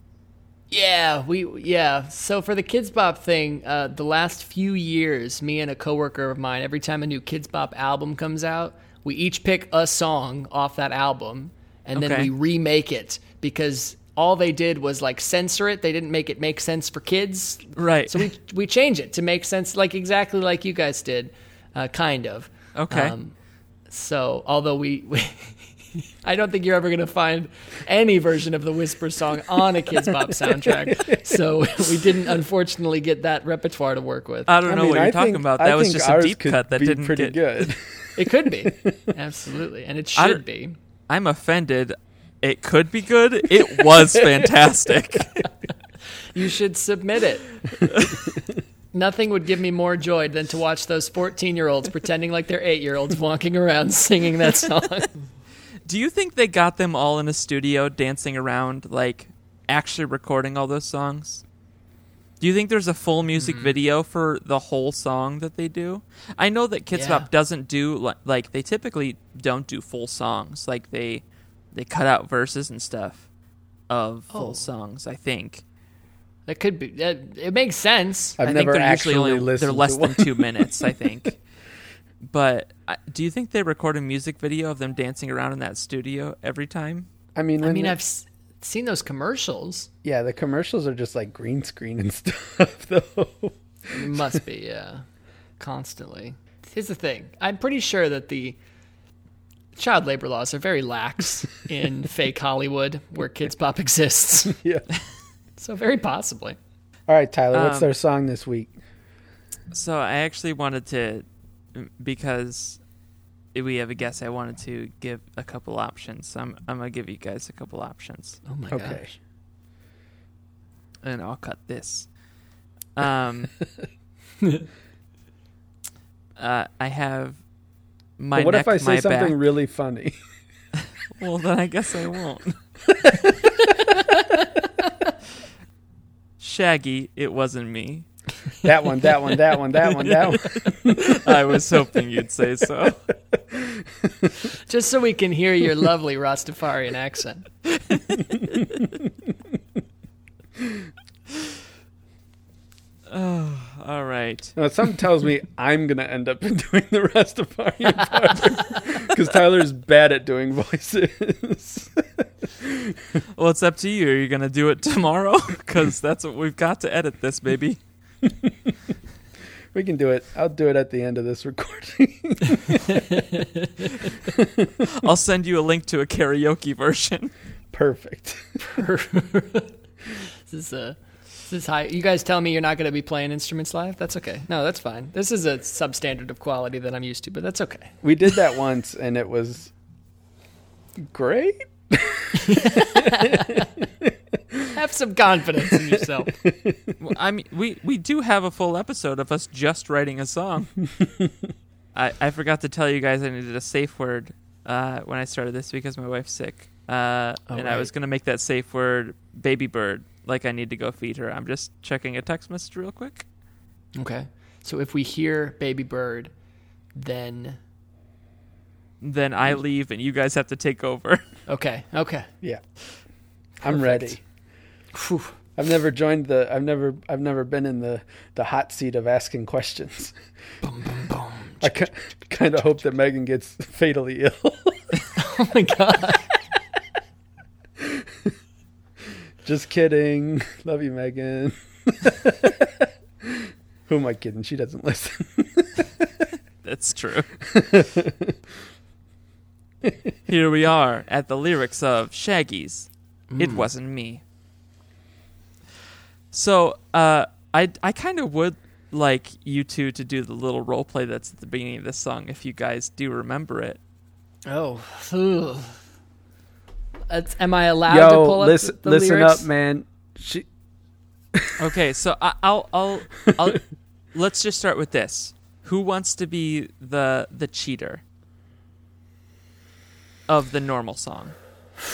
Yeah, we yeah. So for the Kidz Bop thing, uh, the last few years, me and a coworker of mine, every time a new Kidz Bop album comes out, we each pick a song off that album, and then Okay. we remake it because. All they did was like censor it. They didn't make it make sense for kids. Right. So we we change it to make sense, like exactly like you guys did, uh, kind of. Okay. so although we, we I don't think you're ever gonna find any version of the Whisper song on a Kidz Bop soundtrack. so we didn't unfortunately get that repertoire to work with. I don't I know mean, what you're I talking think- about. I That was just a deep cut that be didn't pretty get. good. it could be absolutely, and it should don't- be. I'm offended. It could be good. It was fantastic. You should submit it. Nothing would give me more joy than to watch those 14 year olds pretending like they're eight year olds walking around singing that song. Do you think they got them all in a studio dancing around, like actually recording all those songs? Do you think there's a full music Hmm. video for the whole song that they do? I know that Kids Yeah. Bop doesn't do like they typically don't do full songs. Like they they cut out verses and stuff of full Oh. songs. I think. That could be. That, it makes sense. I've I never think they're actually only listened they're less than two minutes. I think. but do you think they record a music video of them dancing around in that studio every time? I mean, I mean, the- I've s- seen those commercials. yeah, the commercials are just like green screen and stuff, though. It must be, yeah. Constantly. Here's the thing. I'm pretty sure that the child labor laws are very lax in fake Hollywood where Kidz Bop exists. yeah. So very possibly. All right, Tyler, what's Um, their song this week? So I actually wanted to, because we have a guest, I wanted to give a couple options. So I'm I'm gonna give you guys a couple options, Oh my Okay. gosh. and I'll cut this. Um, uh, I have my But what neck, if I say something back. really funny? Well, then I guess I won't. Shaggy, it wasn't me. That one, that one, that one, that one, that one. I was hoping you'd say so. Just so we can hear your lovely Rastafarian accent. oh, All right. Now, something tells me I'm gonna end up doing the Rastafarian part because Tyler's bad at doing voices. Well, it's up to you. Are you going to do it tomorrow? Because that's what we've got to edit this, baby. we can do it. I'll do it at the end of this recording. I'll send you a link to a karaoke version. Perfect. This is uh this is high. You guys tell me you're not going to be playing instruments live? That's okay. No, that's fine. This is a substandard of quality that I'm used to, but that's okay. We did that once, and it was great. Have some confidence in yourself. Well, I mean, we, we do have a full episode of us just writing a song. I, I forgot to tell you guys I needed a safe word uh, when I started this because my wife's sick. Uh, and I was going to make that safe word baby bird, like I need to go feed her. I'm just checking a text message real quick. Okay. So if we hear baby bird, then Then I leave and you guys have to take over. okay, okay. Yeah, I'm ready. Phew. I've never joined the. I've never. I've never been in the the hot seat of asking questions. Boom, boom, boom. I kind of hope that Megan gets fatally ill. Oh my god. Just kidding. Love you, Megan. Who am I kidding? She doesn't listen. That's true. Here we are at the lyrics of Shaggy's It Wasn't Me. So, uh, I, I kind of would like you two to do the little role play that's at the beginning of this song if you guys do remember it. Oh. Ugh. Am I allowed Yo, to pull up listen, the listen lyrics? up, man. She, Okay, so I, I'll, I'll, I'll let's just start with this. Who wants to be the the cheater of the normal song?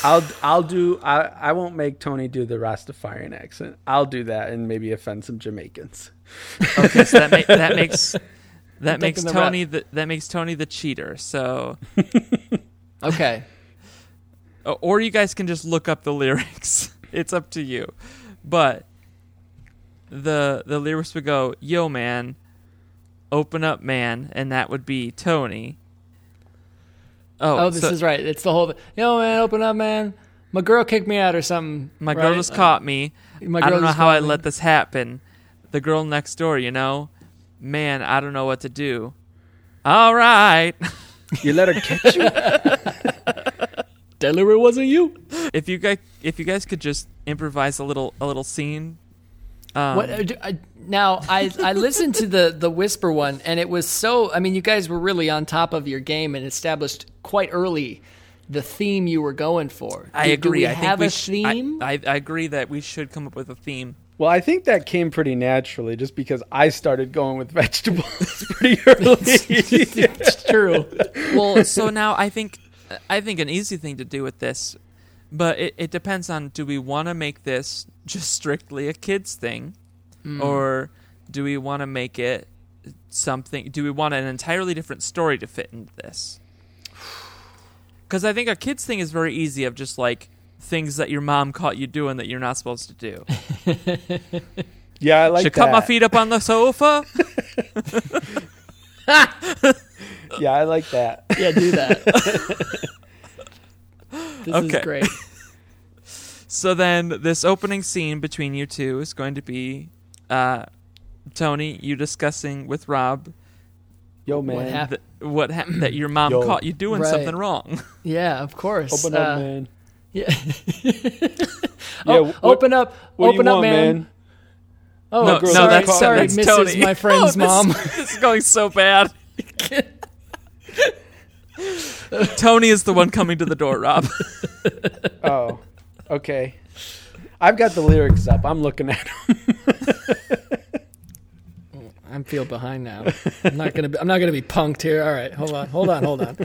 I'll I'll do. I I won't make Tony do the Rastafarian accent. I'll do that and maybe offend some Jamaicans. Okay, so that, ma- that makes that I'm makes taking the. Tony the, that makes Tony the cheater. So, Okay. or you guys can just look up the lyrics. It's up to you. But the the lyrics would go, "Yo, man, open up, man," and that would be Tony. Oh, Oh, this so is right. It's the whole. Yo, man, open up, man. My girl kicked me out or something. my girl right? just caught me. My I girl don't know how I me. let this happen. The girl next door, you know, man, I don't know what to do. All right. You let her catch you. Deadly, it wasn't you. if you guys if you guys could just improvise a little a little scene um, What uh, now? I I listened to the the whisper one, and it was so. I mean, you guys were really on top of your game and established quite early the theme you were going for. I agree. Do we I think have we a sh- theme? I, I, I agree that we should come up with a theme. Well, I think that came pretty naturally, just because I started going with vegetables pretty early. it's true. Well, so now I think I think an easy thing to do with this, but it, it depends on do we want to make this just strictly a kids thing, hmm. or do we want to make it something? Do we want an entirely different story to fit into this? Because I think a kids thing is very easy of just like things that your mom caught you doing that you're not supposed to do. yeah, I like Should that. cut my feet up on the sofa. Yeah, I like that. Yeah, do that. This Okay. is great. So then, this opening scene between you two is going to be uh, Tony, you discussing with Rob Yo, man. hap- th- what ha- that your mom Yo. caught you doing Right. something wrong. Yeah, of course. Open up, Uh, man. Yeah. Yeah, oh, what- open up. What do open you up, want, man. Oh, no, girl, no, sorry, that's, sorry, that's Mrs. Tony. My friend's Oh, this- mom. This is going so bad. Tony is the one coming to the door, Rob. Oh, okay. I've got the lyrics up. I'm looking at them. I'm feel behind now. I'm not gonna. Be, I'm not gonna be punked here. All right, hold on, hold on, hold on.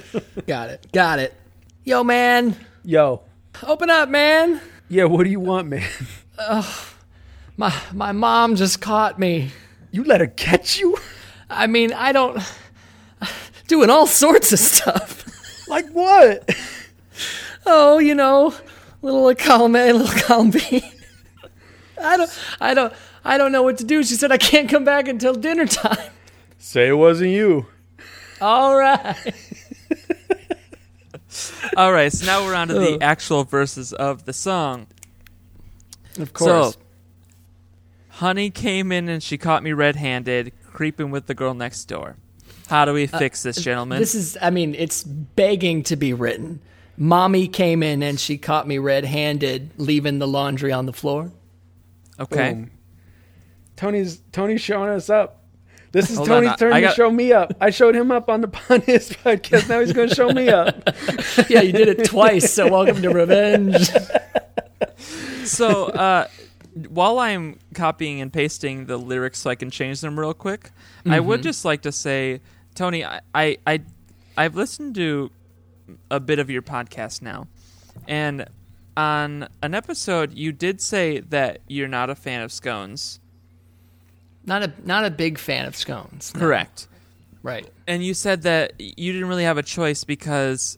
Got it, got it. Yo, man, Yo. open up, man. Yeah, what do you want, man? My my mom just caught me. You let her catch you? I mean, I don't doing all sorts of stuff. Like what? Oh, you know, little column A, little column B. I don't, I don't, I don't know what to do. She said I can't come back until dinner time. Say it wasn't you. All right. All right, so now we're on to the actual verses of the song. Of course. So, Honey came in and she caught me red-handed, creeping with the girl next door. How do we fix this, gentlemen? Uh, This is, I mean, it's begging to be written. Mommy came in and she caught me red handed, leaving the laundry on the floor. okay. Boom. Tony's Tony's showing us up. This is Hold Tony's on, turn I to got- show me up. I showed him up on the on his podcast. Now he's going to show me up. Yeah, you did it twice, so welcome to revenge. So, uh, while I'm copying and pasting the lyrics so I can change them real quick, I would mm-hmm. just like to say, Tony, I, I, I, I've listened to a bit of your podcast now, and on an episode, you did say that you're not a fan of scones. Not a not a big fan of scones. no. Correct. Right. And you said that you didn't really have a choice because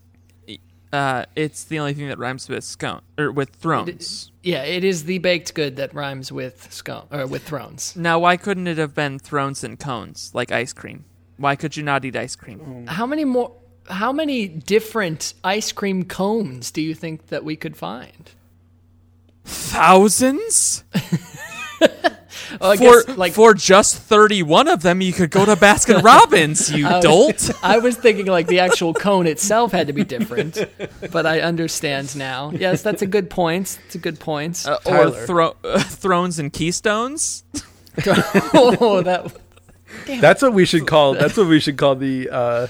uh, it's the only thing that rhymes with scone or with thrones. Yeah, it is the baked good that rhymes with scone or with thrones. Now, why couldn't it have been thrones and cones like ice cream? Why could you not eat ice cream? How many more? How many different ice cream cones do you think that we could find? Thousands? I For, guess like for just 31 of them, you could go to Baskin Robbins, you I was- dolt. I was thinking like the actual cone itself had to be different, but I understand now. Yes, that's a good point. It's a good point. Uh, or thro- uh, thrones and keystones? oh, that That's what we should call. That's what we should call the uh,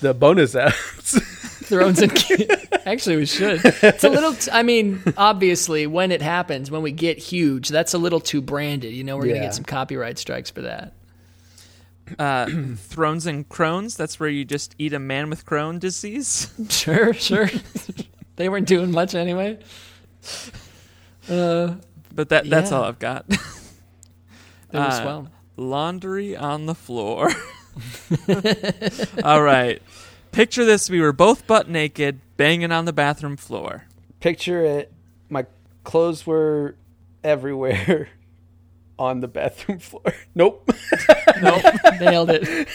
the bonus apps. Thrones and actually we should. It's a little. T- I mean, obviously, when it happens, when we get huge, that's a little too branded. You know, we're gonna Yeah. get some copyright strikes for that. Uh, thrones and crones? That's where you just eat a man with Crohn disease? Sure, sure. they weren't doing much anyway. Uh, But that that's Yeah. all I've got. they were Uh, swell. Laundry on the floor. all right. Picture this we were both butt naked, banging on the bathroom floor. Picture it. My clothes were everywhere on the bathroom floor. Nope. Nope, nailed it.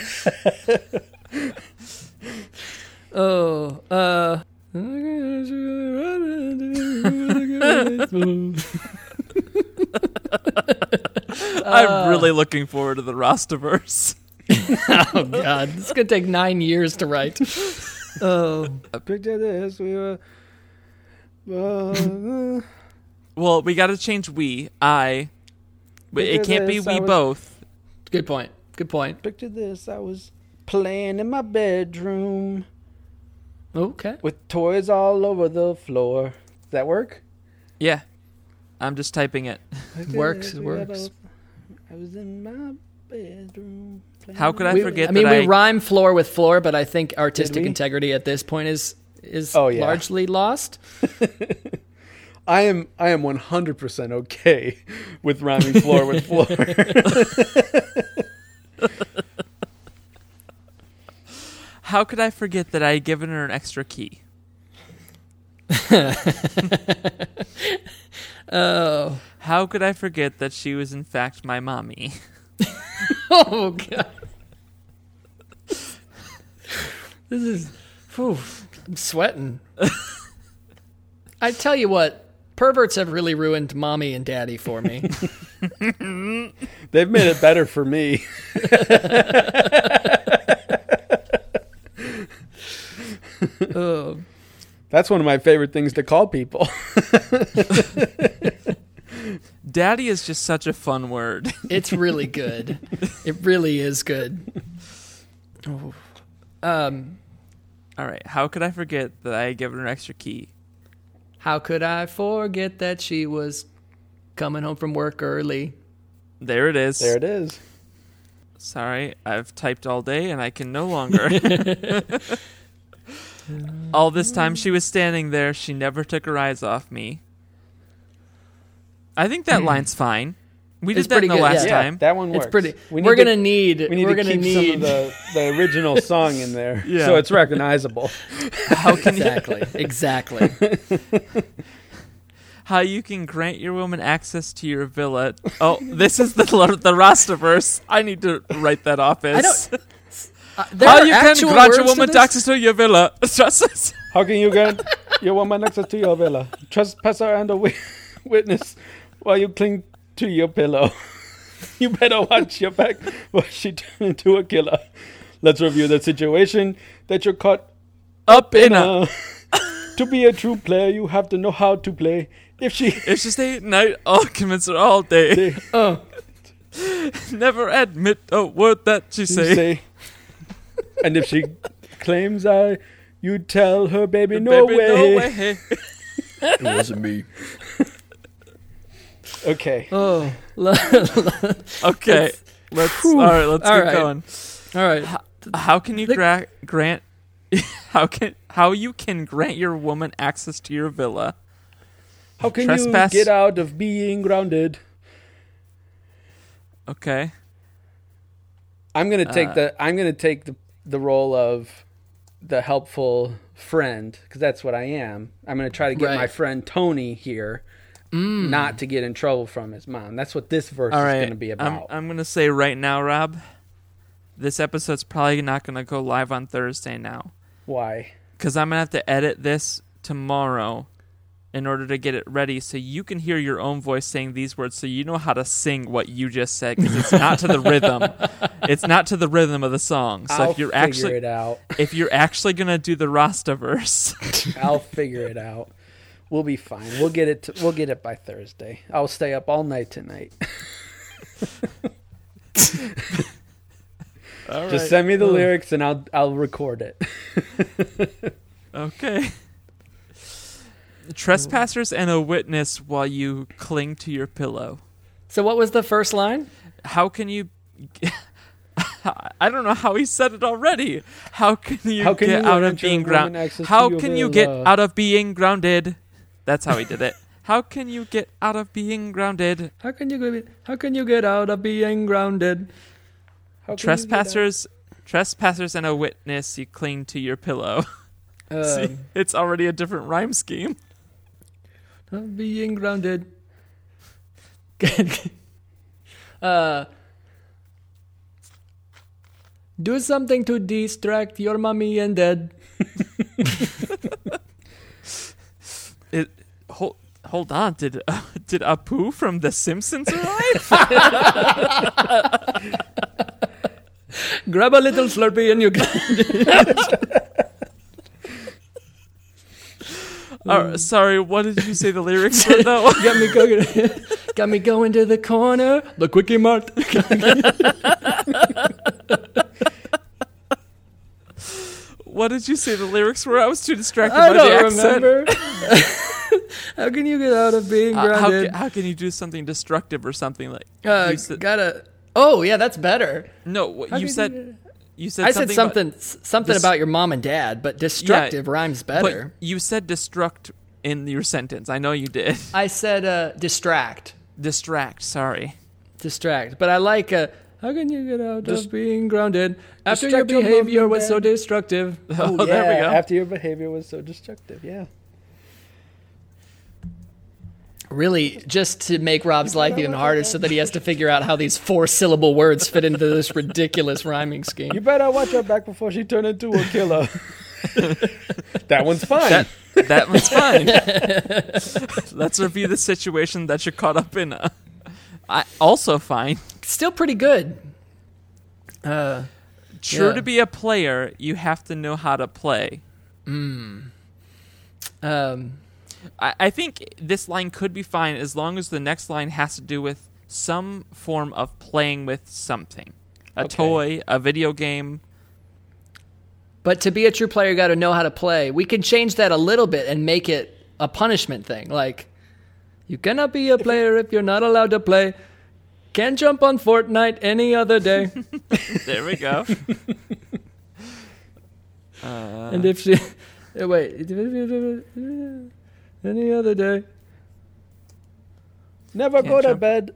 Oh, uh. I'm really looking forward to the Rastaverse. oh God, this is gonna take nine years to write. Oh, Picture this. We were. Uh, Well, we got to change we. I. But it can't be this, I we was- both. good point. Good point. picture this. I was playing in my bedroom Okay. with toys all over the floor. Does that work? Yeah. I'm just typing it. Works, this, it we had works. a- I was in my bedroom. Playing How could I We- forget I mean, that we I- rhyme floor with floor, but I think artistic integrity at this point is is Oh, yeah. largely lost. I am I am 100% okay with rhyming floor with floor. How could I forget that I had given her an extra key? Oh, How could I forget that she was in fact my mommy? oh God. This is, whew, I'm sweating. I tell you what, perverts have really ruined mommy and daddy for me. They've made it better for me. oh, That's one of my favorite things to call people. Daddy is just such a fun word. it's really good. It really is good. Oh. Um, All right, how could I forget that I had given her an extra key? how could I forget that she was coming home from work early? There it is. There it is. Sorry, I've typed all day and I can no longer. all this time she was standing there, she never took her eyes off me. I think that line's fine. We It's did that in pretty the good, last yeah. Yeah, time. that one works. It's pretty. We We are need gonna need. We need are to gonna keep need. some of the, the original song in there, Yeah. so it's recognizable. how can you, exactly. Exactly. how you can grant your woman access to your villa? Oh, this is the the Rastaverse. I need to write that off as I don't. Uh, there how are you can actual grant your words to woman this? access to your villa. Just- How can you get your woman access to your villa? Trespasser and a wi- witness while you cling to your pillow. you better watch your back or she turn into a killer. Let's review the situation that you're caught Up in in a. a. to be a true player, you have to know how to play. If she If she stay at night, I'll convince her all day. they, Oh, Never admit a word that she you say. say, and if she claims I, you tell her, baby, no, Baby, way. no way. It wasn't me. Okay. oh. Okay, let's. All right, let's All keep right. going. All right. How can you The- gra- grant? How can how you can grant your woman access to your villa? How can Trespass- you get out of being grounded? Okay. I'm gonna take Uh, the I'm gonna take the the role of the helpful friend because that's what I am. I'm gonna try to get Right. my friend Tony here, Mm. not to get in trouble from his mom. That's what this verse All is right. gonna be I'm about. I'm gonna say right now, Rob. This episode's probably not gonna go live on Thursday now Why? because I'm gonna have to edit this tomorrow in order to get it ready so you can hear your own voice saying these words so you know how to sing what you just said because it's not to the rhythm it's not to the rhythm of the song so I'll if you're figure actually it out. if you're actually gonna do the Rasta verse, I'll figure it out. We'll be fine. We'll get it. To, we'll get it by Thursday. I'll stay up all night tonight. Just send me the lyrics and I'll I'll record it. okay. Trespassers and a witness while you cling to your pillow. So what was the first line? How can you? I don't know how he said it already. How can you How can get you out of being grounded? How can you get villa? out of being grounded? That's how he did it. How can you get out of being grounded? How can you get? How can you get out of being grounded? How can you get out? Trespassers, trespassers and a witness. You cling to your pillow. See, Um, it's already a different rhyme scheme. of being grounded. uh, do something to distract your mommy and dad. It hold hold on. Did uh, did Apu from The Simpsons arrive? Grab a little Slurpee and you can. Oh, sorry, what did you say the lyrics were though? got me going. got me going to the corner. The Kwik-E-Mart. What did you say the lyrics were? I was too distracted I by the don't accent. How can you get out of being Uh, how, grounded? ca- how can you do something destructive or something like? Uh, you said, gotta. Oh yeah, that's better. no, How you said. You said I said something. something about- something about your mom and dad, but destructive rhymes better. But you said destruct in your sentence. I know you did. I said uh, distract, Distract. Sorry. distract. But I like. Uh, how can you get out Dis- of being grounded after your distract your mom behavior was so destructive? Oh, yeah, there we go. After your behavior was so destructive, yeah. Really, just to make Rob's life even harder, so that he has to figure out how these four-syllable words fit into this ridiculous rhyming scheme. You better watch her back before she turn into a killer. that one's fine. That that one's fine. Let's review the situation that you're caught up in. Uh, I also fine. Still pretty good. Uh, True Yeah. to be a player, you have to know how to play. Hmm. Um, I, I think this line could be fine as long as the next line has to do with some form of playing with something. A Okay. toy, a video game. but to be a true player, you got to know how to play. We can change that a little bit and make it a punishment thing. Like, you cannot be a player if you're not allowed to play. Can't jump on Fortnite any other day. There we go. uh, and if she, wait, any other day. Never Can't go to jump. bed,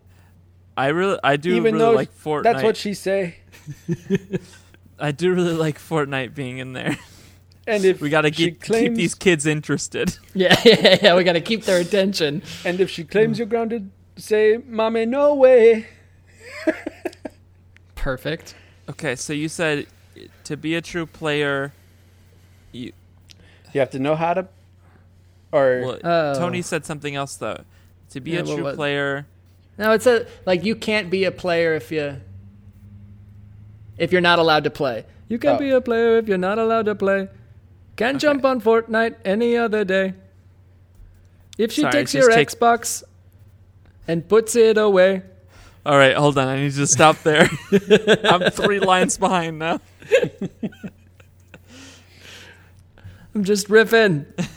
I really, I do even really though like Fortnite. that's what she say. I do really like Fortnite being in there. And if We got to she keep, keep these kids interested. Yeah, yeah, yeah. We got to keep their attention. and if she claims you're grounded, say, "Mommy, no way." Perfect. Okay, so you said to be a true player, you You have to know how to, or well, Oh. Tony said something else though. To be Yeah, a true was- player, No, it's a like you can't be a player if you if you're not allowed to play. You can't Oh. be a player if you're not allowed to play. Can't jump on Fortnite any other day. If she Sorry, takes your take- Xbox and puts it away. All right, hold on. I need to stop there. I'm three lines behind now. I'm just riffing.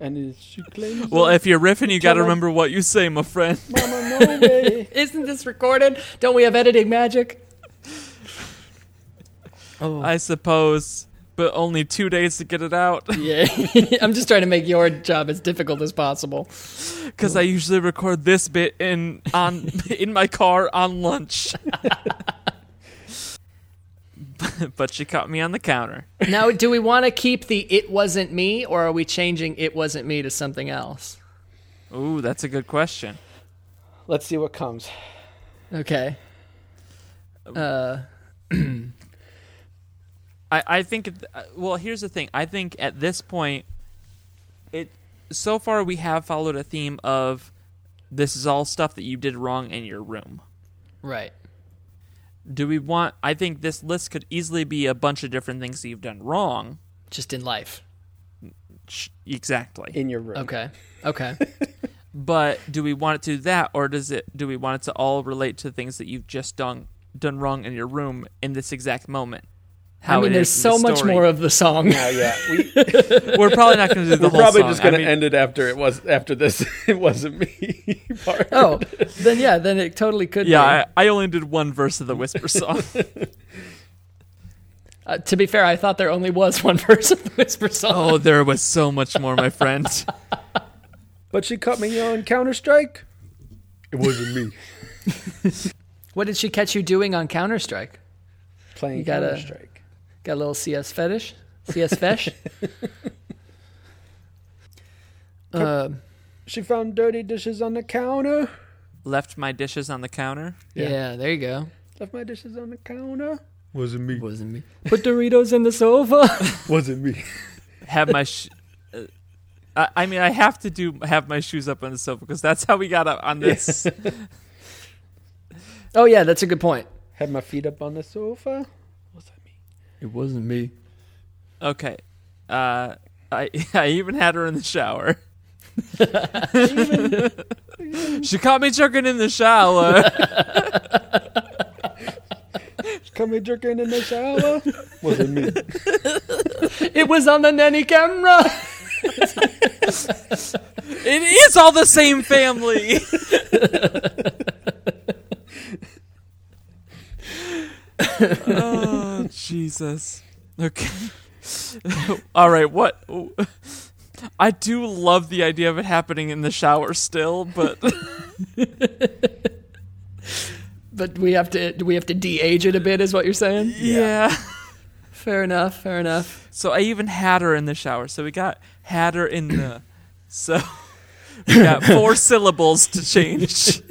and if she claims, Well, if you're riffing, you got to remember what you say, my friend. Mama, no way. Isn't this recorded? Don't we have editing magic? Oh. I suppose, but only two days to get it out yeah. I'm just trying to make your job as difficult as possible. because I usually record this bit in on in my car on lunch. but she caught me on the counter. Now, do we want to keep the "it wasn't me" or are we changing "it wasn't me" to something else? Ooh, that's a good question. Let's see what comes. Okay. Uh, I, I think uh, well here's the thing i think at this point it so far we have followed a theme of this is all stuff that you did wrong in your room right. Do we want i think this list could easily be a bunch of different things that you've done wrong Just in life. Exactly In your room. Okay. Okay. but do we want it to do that or does it do we want it to all relate to things that you've just done done wrong in your room in this exact moment I mean, it there's is so the much more of the song. Oh yeah, we, we're probably not going to do the we're whole probably song. just gonna end it after it was after this. It wasn't me. part. Oh, then yeah, then it totally could. yeah be. I, I only did one verse of the whisper song Uh, to be fair, I thought there only was one verse of the Whisper song. Oh, there was so much more, my friend. But she caught me on Counter Strike. It wasn't me What did she catch you doing on Counter Strike? playing Counter Strike. Got a little CS fetish? CS fesh? uh, She found dirty dishes on the counter. Left my dishes on the counter. yeah. there you go. Left my dishes on the counter. Wasn't me. Wasn't me. Put Doritos in the sofa. Wasn't me. Have my. Sh- uh, I, I mean, I have to do have my shoes up on the sofa because that's how we got up on this. oh yeah, that's a good point. Had my feet up on the sofa. Wasn't me. It wasn't me. okay. Uh, I I even had her in the shower. she caught me choking in the shower. Come here jerking in the shower. Wasn't me. It was on the nanny camera. it is all the same family. Oh Jesus. Okay. all right. What? I do love the idea of it happening in the shower still, but But we have to. Do we have to de-age it a bit? Is what you're saying? yeah. Fair enough. Fair enough. So I even had her in the shower. So we got had her in the. So We got four syllables to change.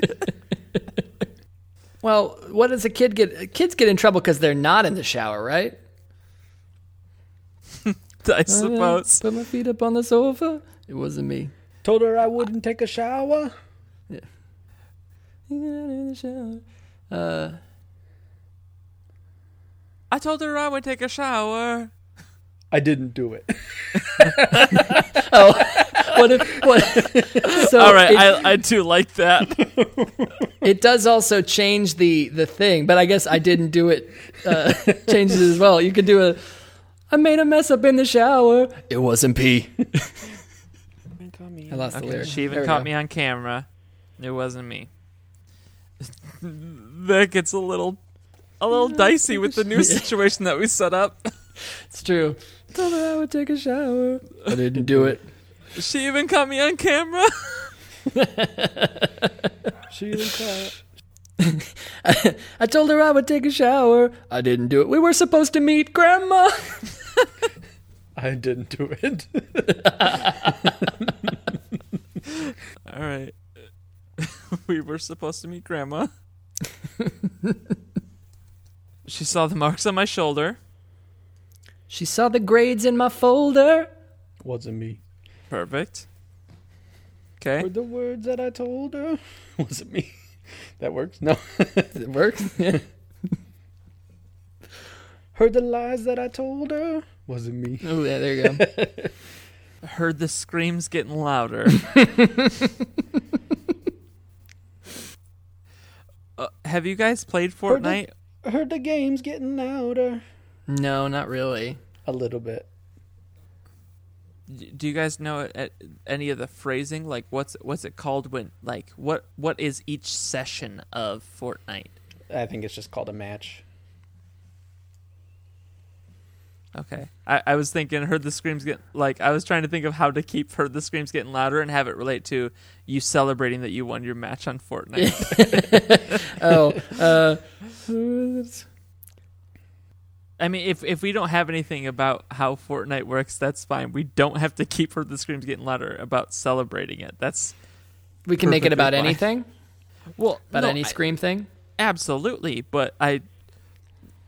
Well, what does a kid get? Kids get in trouble because they're not in the shower, right? I suppose. Put my feet up on the sofa. It wasn't me. Told her I wouldn't take a shower. Yeah. In the shower. Uh, I told her I would take a shower. I didn't do it. what if? What? so All right, it, I, I do like that. it does also change the the thing, but I guess I didn't do it. Uh, changes as well. You could do a. I made a mess up in the shower. It wasn't pee. I lost the lyric. she even caught go. me on camera. It wasn't me. that gets a little a little dicey with the new situation that we set up. It's true. Told her I would take a shower. I didn't do it. She even caught me on camera. She even caught. I told her I would take a shower. I didn't do it. We were supposed to meet Grandma. I didn't do it. All right. we were supposed to meet grandma. she saw the marks on my shoulder. She saw the grades in my folder. Wasn't me. Perfect. Okay. Heard the words that I told her. Was it me. That works. No. It works. Yeah. Heard the lies that I told her. Was it me. oh yeah, there you go. Heard the screams getting louder. uh, have you guys played Heard the- Fortnite? Heard the game's getting louder. No, not really. A little bit. D- Do you guys know any of the phrasing? Like, what's what's it called when? Like, what what is each session of Fortnite? I think it's just called a match. Okay. I, I was thinking heard the screams get like I was trying to think of how to keep heard the screams getting louder and have it relate to you celebrating that you won your match on Fortnite. Oh, uh, I mean if if we don't have anything about how Fortnite works, that's fine. We don't have to keep the screams getting louder about celebrating it. That's we can make it about fine. anything. well About no, any I- scream thing. absolutely, but I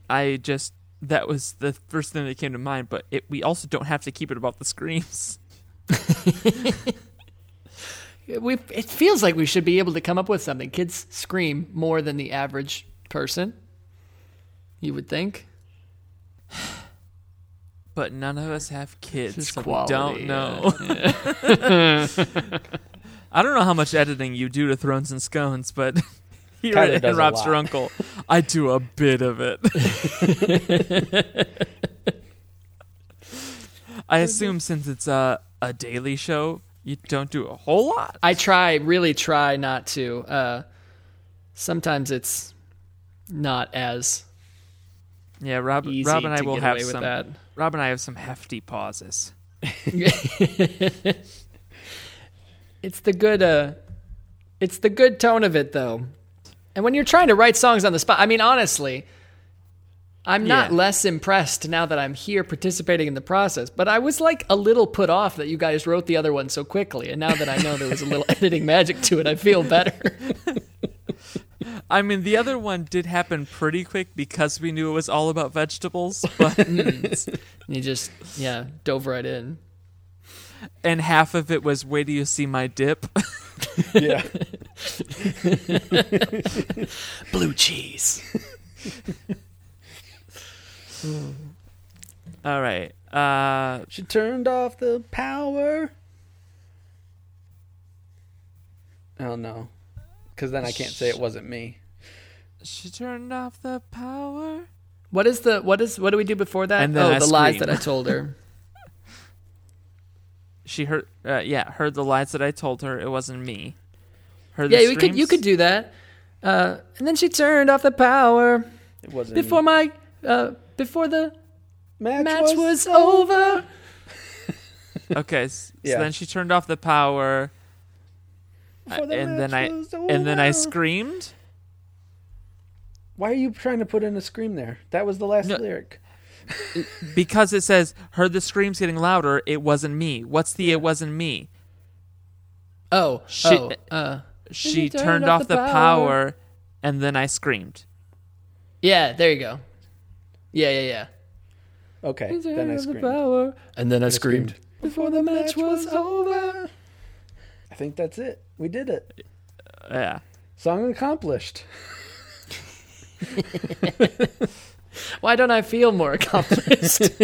I just that was the first thing that came to mind, but it, we also don't have to keep it about the screams. We it feels like we should be able to come up with something. Kids scream more than the average person. You would think. But none of us have kids, so quality, we don't yeah. know. I don't know how much editing you do to Thrones and Scones, but here at does Rob's your uncle, I do a bit of it. I assume since it's a a daily show, you don't do a whole lot. I try, really try not to. Uh, sometimes it's not as Yeah, Rob, Rob and I will have some. that. Rob and I have some hefty pauses. It's the good uh it's the good tone of it though. And when you're trying to write songs on the spot, I mean honestly, I'm not Yeah. less impressed now that I'm here participating in the process, but I was like a little put off that you guys wrote the other one so quickly. And now that I know there was a little editing magic to it, I feel better. I mean, the other one did happen pretty quick because we knew it was all about vegetables, but you just yeah, dove right in. and half of it was wait do you see my dip Yeah. Blue cheese. all right uh she turned off the power. Oh no. Because then I can't say it wasn't me. she turned off the power What is the what is what do we do before that? And then oh, I the lies that I told her. she heard uh, yeah heard the lies that i told her it wasn't me heard yeah, the we could you could do that. Uh, and then she turned off the power It wasn't before me. my uh, before the match, match was over. okay so Yeah. then she turned off the power Before the and then i was and then i screamed Why are you trying to put in a scream there? That was the last No. lyric. because it says heard the screams getting louder it wasn't me what's the it wasn't me Oh, She- oh, uh, She turned turned off off the the power. power, and then I screamed. yeah. There you go. Yeah, yeah, yeah. Okay, then I screamed. power, and then I screamed. before the match was over. I think that's it. We did it. Yeah. Song accomplished. Why don't I feel more accomplished?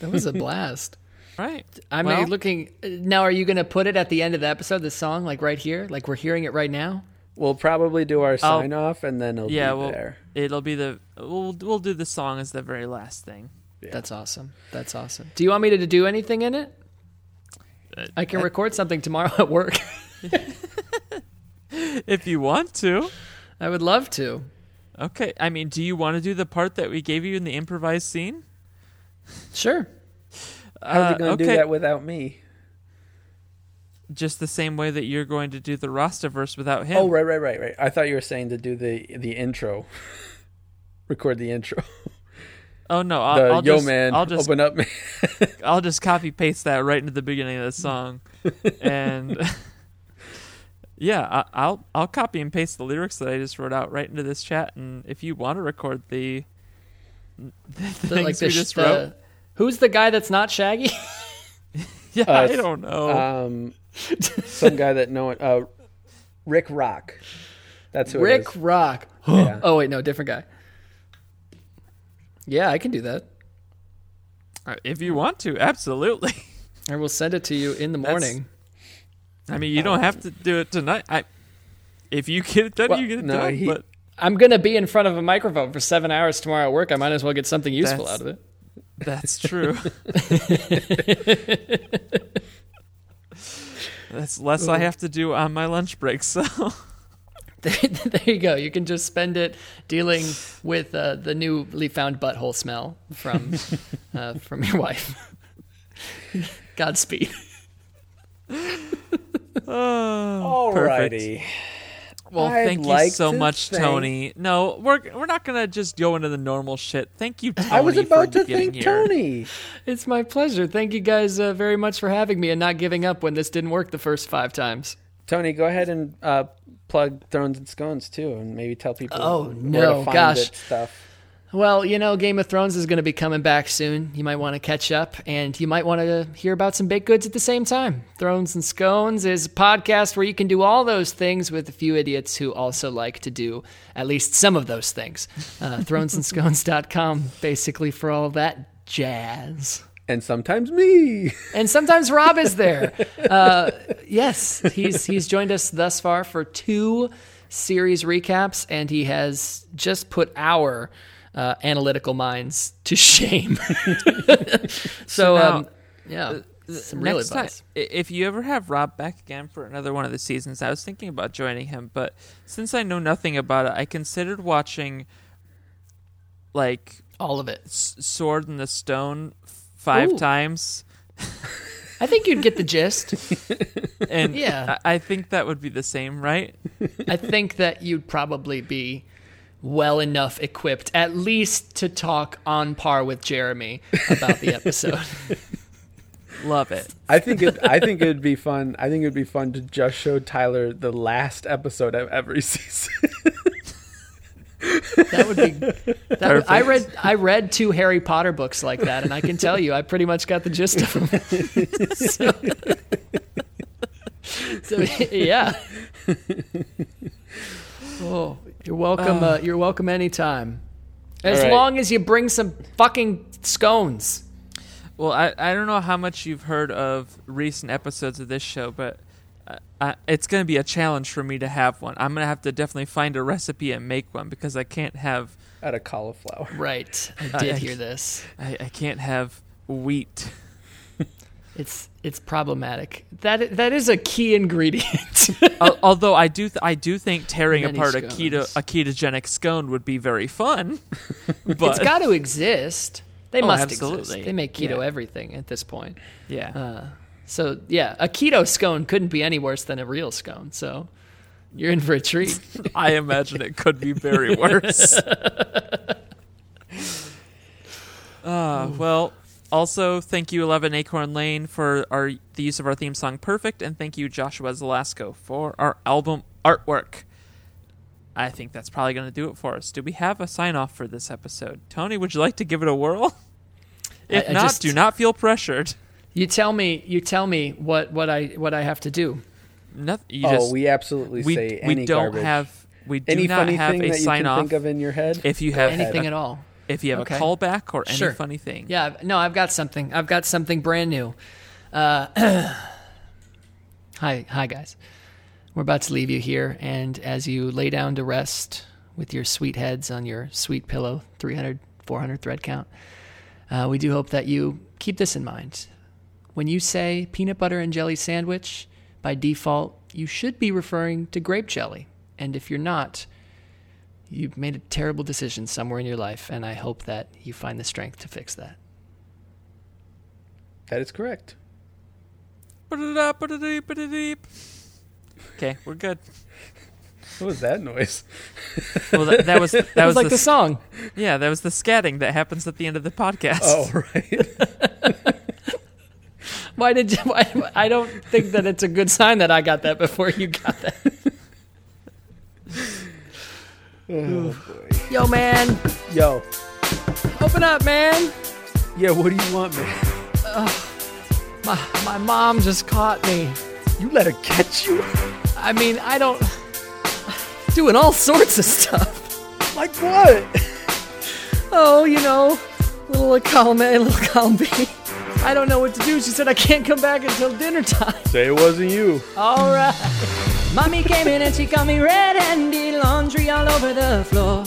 that was a blast. Right. I'm Well- looking now. Are you going to put it at the end of the episode? The song, like right here, like we're hearing it right now. We'll probably do our oh. sign off and then it'll Yeah. be Well, there. it'll be the we'll we'll do the song as the very last thing. Yeah. That's awesome. That's awesome. Do you want me to do anything in it? I can record something tomorrow at work. If you want to. I would love to. Okay. I mean, do you want to do the part that we gave you in the improvised scene? Sure. How's Uh, he going to okay. do that without me? Just the same way that you're going to do the Rastaverse without him. Oh, right, right, right, right. I thought you were saying to do the the intro. Record the intro. Oh no, I'll, the I'll yo just, man, I'll just open up man. I'll just copy paste that right into the beginning of the song, and yeah, I, I'll I'll copy and paste the lyrics that I just wrote out right into this chat. And if you want to record the, the The- things like we the, just the- wrote, who's the guy that's not Shaggy? yeah, Uh, I don't know. Um, some guy that no one. Uh, Rikrok. That's who Rick is. Rock. Yeah. Oh wait, no, different guy. Yeah, I can do that. Uh, if you want to, absolutely. I will send it to you in the That's- morning. I mean, you don't have to do it tonight. I, if you get it done, Well, you get it no, done. he- but I'm gonna be in front of a microphone for seven hours tomorrow at work. I might as well get something useful out of it. That's true. That's less I have to do on my lunch break. So there you go. You can just spend it dealing with uh, the newly found butthole smell from uh, from your wife. Godspeed. oh, perfect. Alrighty. Well, I'd thank you so to much, thank- Tony. No, we're we're not gonna just go into the normal shit. Thank you, Tony. I was for about to thank here. Tony. It's my pleasure. Thank you guys uh, very much for having me and not giving up when this didn't work the first five times. Tony, go ahead and uh, plug Thrones and Scones too, and maybe tell people Oh, no, gosh. stuff. Well, you know, Game of Thrones is going to be coming back soon. You might want to catch up, and you might want to hear about some baked goods at the same time. Thrones and Scones is a podcast where you can do all those things with a few idiots who also like to do at least some of those things. Uh, thronesandscones.com, basically, for all that jazz. And sometimes me. And sometimes Rob is there. Uh, yes, he's he's joined us thus far for two series recaps, and he has just put our uh, analytical minds to shame. so, now, um, yeah, some real Next time, advice. i- if you ever have Rob back again for another one of the seasons, I was thinking about joining him, but since I know nothing about it, I considered watching like All of it. S- Sword in the Stone five Ooh. times, I think you'd get the gist. and Yeah. I, I think that would be the same, right? I think that you'd probably be well enough equipped, at least to talk on par with Jeremy about the episode. Love it. I think it. I think it'd be fun. I think it'd be fun to just show Tyler the last episode of every season. That would be. That would, I read. I read two Harry Potter books like that, and I can tell you, I pretty much got the gist of them. so, so, yeah. Oh, you're welcome. Uh, you're welcome anytime, as All right. long as you bring some fucking scones. Well, I, I don't know how much you've heard of recent episodes of this show, but uh, it's going to be a challenge for me to have one. I'm going to have to definitely find a recipe and make one because I can't have Out of cauliflower. Right. I I- did I- hear this. I, I can't have wheat. It's it's problematic. That that is a key ingredient. Although I do th- I do think tearing Many apart a keto a ketogenic scone would be very fun. but it's got to exist. They Oh, must absolutely. exist. They make keto Yeah. everything at this point. yeah. Uh, so yeah, a keto scone couldn't be any worse than a real scone. So you're in for a treat. I imagine it could be very worse. Uh, well, Also, thank you, Eleven Acorn Lane, for our the use of our theme song "Perfect," and thank you, Joshua Zelasco, for our album artwork. I think that's probably going to do it for us. Do we have a sign off for this episode? Tony, would you like to give it a whirl? If I not, just- do not feel pressured. You tell me. You tell me what what I what I have to do. Noth- you oh, just, we absolutely we, say we any don't garbage. have we do any not funny have thing a that you sign can off. think of in your head. if you have Anything at all. if you have Okay. a callback or any Sure. funny thing. Yeah. No, I've got something. I've got something brand new. Uh, hi, hi, guys. We're about to leave you here, and as you lay down to rest with your sweet heads on your sweet pillow, 300, 400 thread count, uh, we do hope that you keep this in mind. When you say peanut butter and jelly sandwich, by default, you should be referring to grape jelly. And if you're not, you've made a terrible decision somewhere in your life, and I hope that you find the strength to fix that. That is correct. Ba-da-da, ba-da-dee, ba-da-dee. Okay, we're good. What was that noise? Well, that, that was that That was was like the, the song. yeah, that was the scatting that happens at the end of the podcast. Oh, right. Why did you? Why, I don't think that it's a good sign that I got that before you got that. oh. Yo, man, Yo, open up, man. yeah. What do you want, man? My my mom just caught me. You let her catch you? I mean, I don't doing all sorts of stuff. Like what? Oh, you know, little column A, little column B. I don't know what to do. She said I can't come back until dinner time. Say it wasn't you. All right. Mommy came in and she got me red-handed, laundry all over the floor.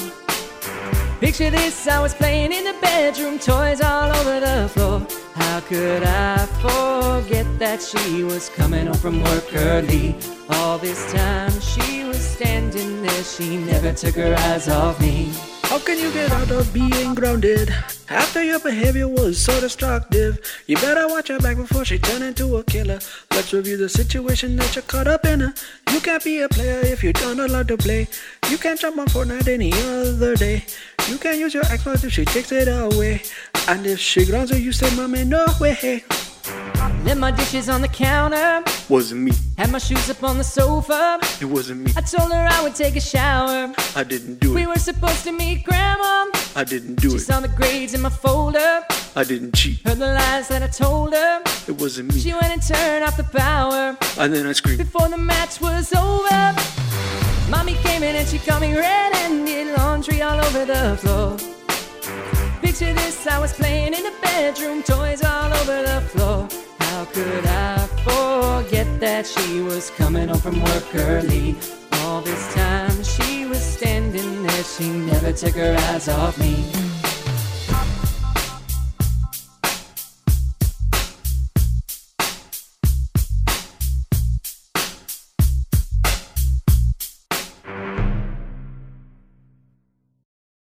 Picture this, I was playing in the bedroom, toys all over the floor. How could I forget that she was coming home from work early? All this time she was standing there, she never took her eyes off me. How can you get out of being grounded after your behavior was so destructive? You better watch her back before she turn into a killer. Let's review the situation that you're caught up in. You can't be a player if you don't how to play. You can't jump on Fortnite any other day. You can't use your Xbox if she takes it away. And if she grounds her, you say, Mommy, no way. Left my dishes on the counter, Wasn't me. had my shoes up on the sofa. It wasn't me. I told her I would take a shower. I didn't do it. We were supposed to meet grandma. I didn't do She it. She saw the grades in my folder, I didn't cheat. heard the lies that I told her. It wasn't me. She went and turned off the power And then I screamed. before the match was over. Mommy came in and she caught me red-handed, laundry all over the floor. Picture this, I was playing in the bedroom, toys all over the floor. How could I forget that she was coming home from work early? All this time she was standing there, she never took her eyes off me.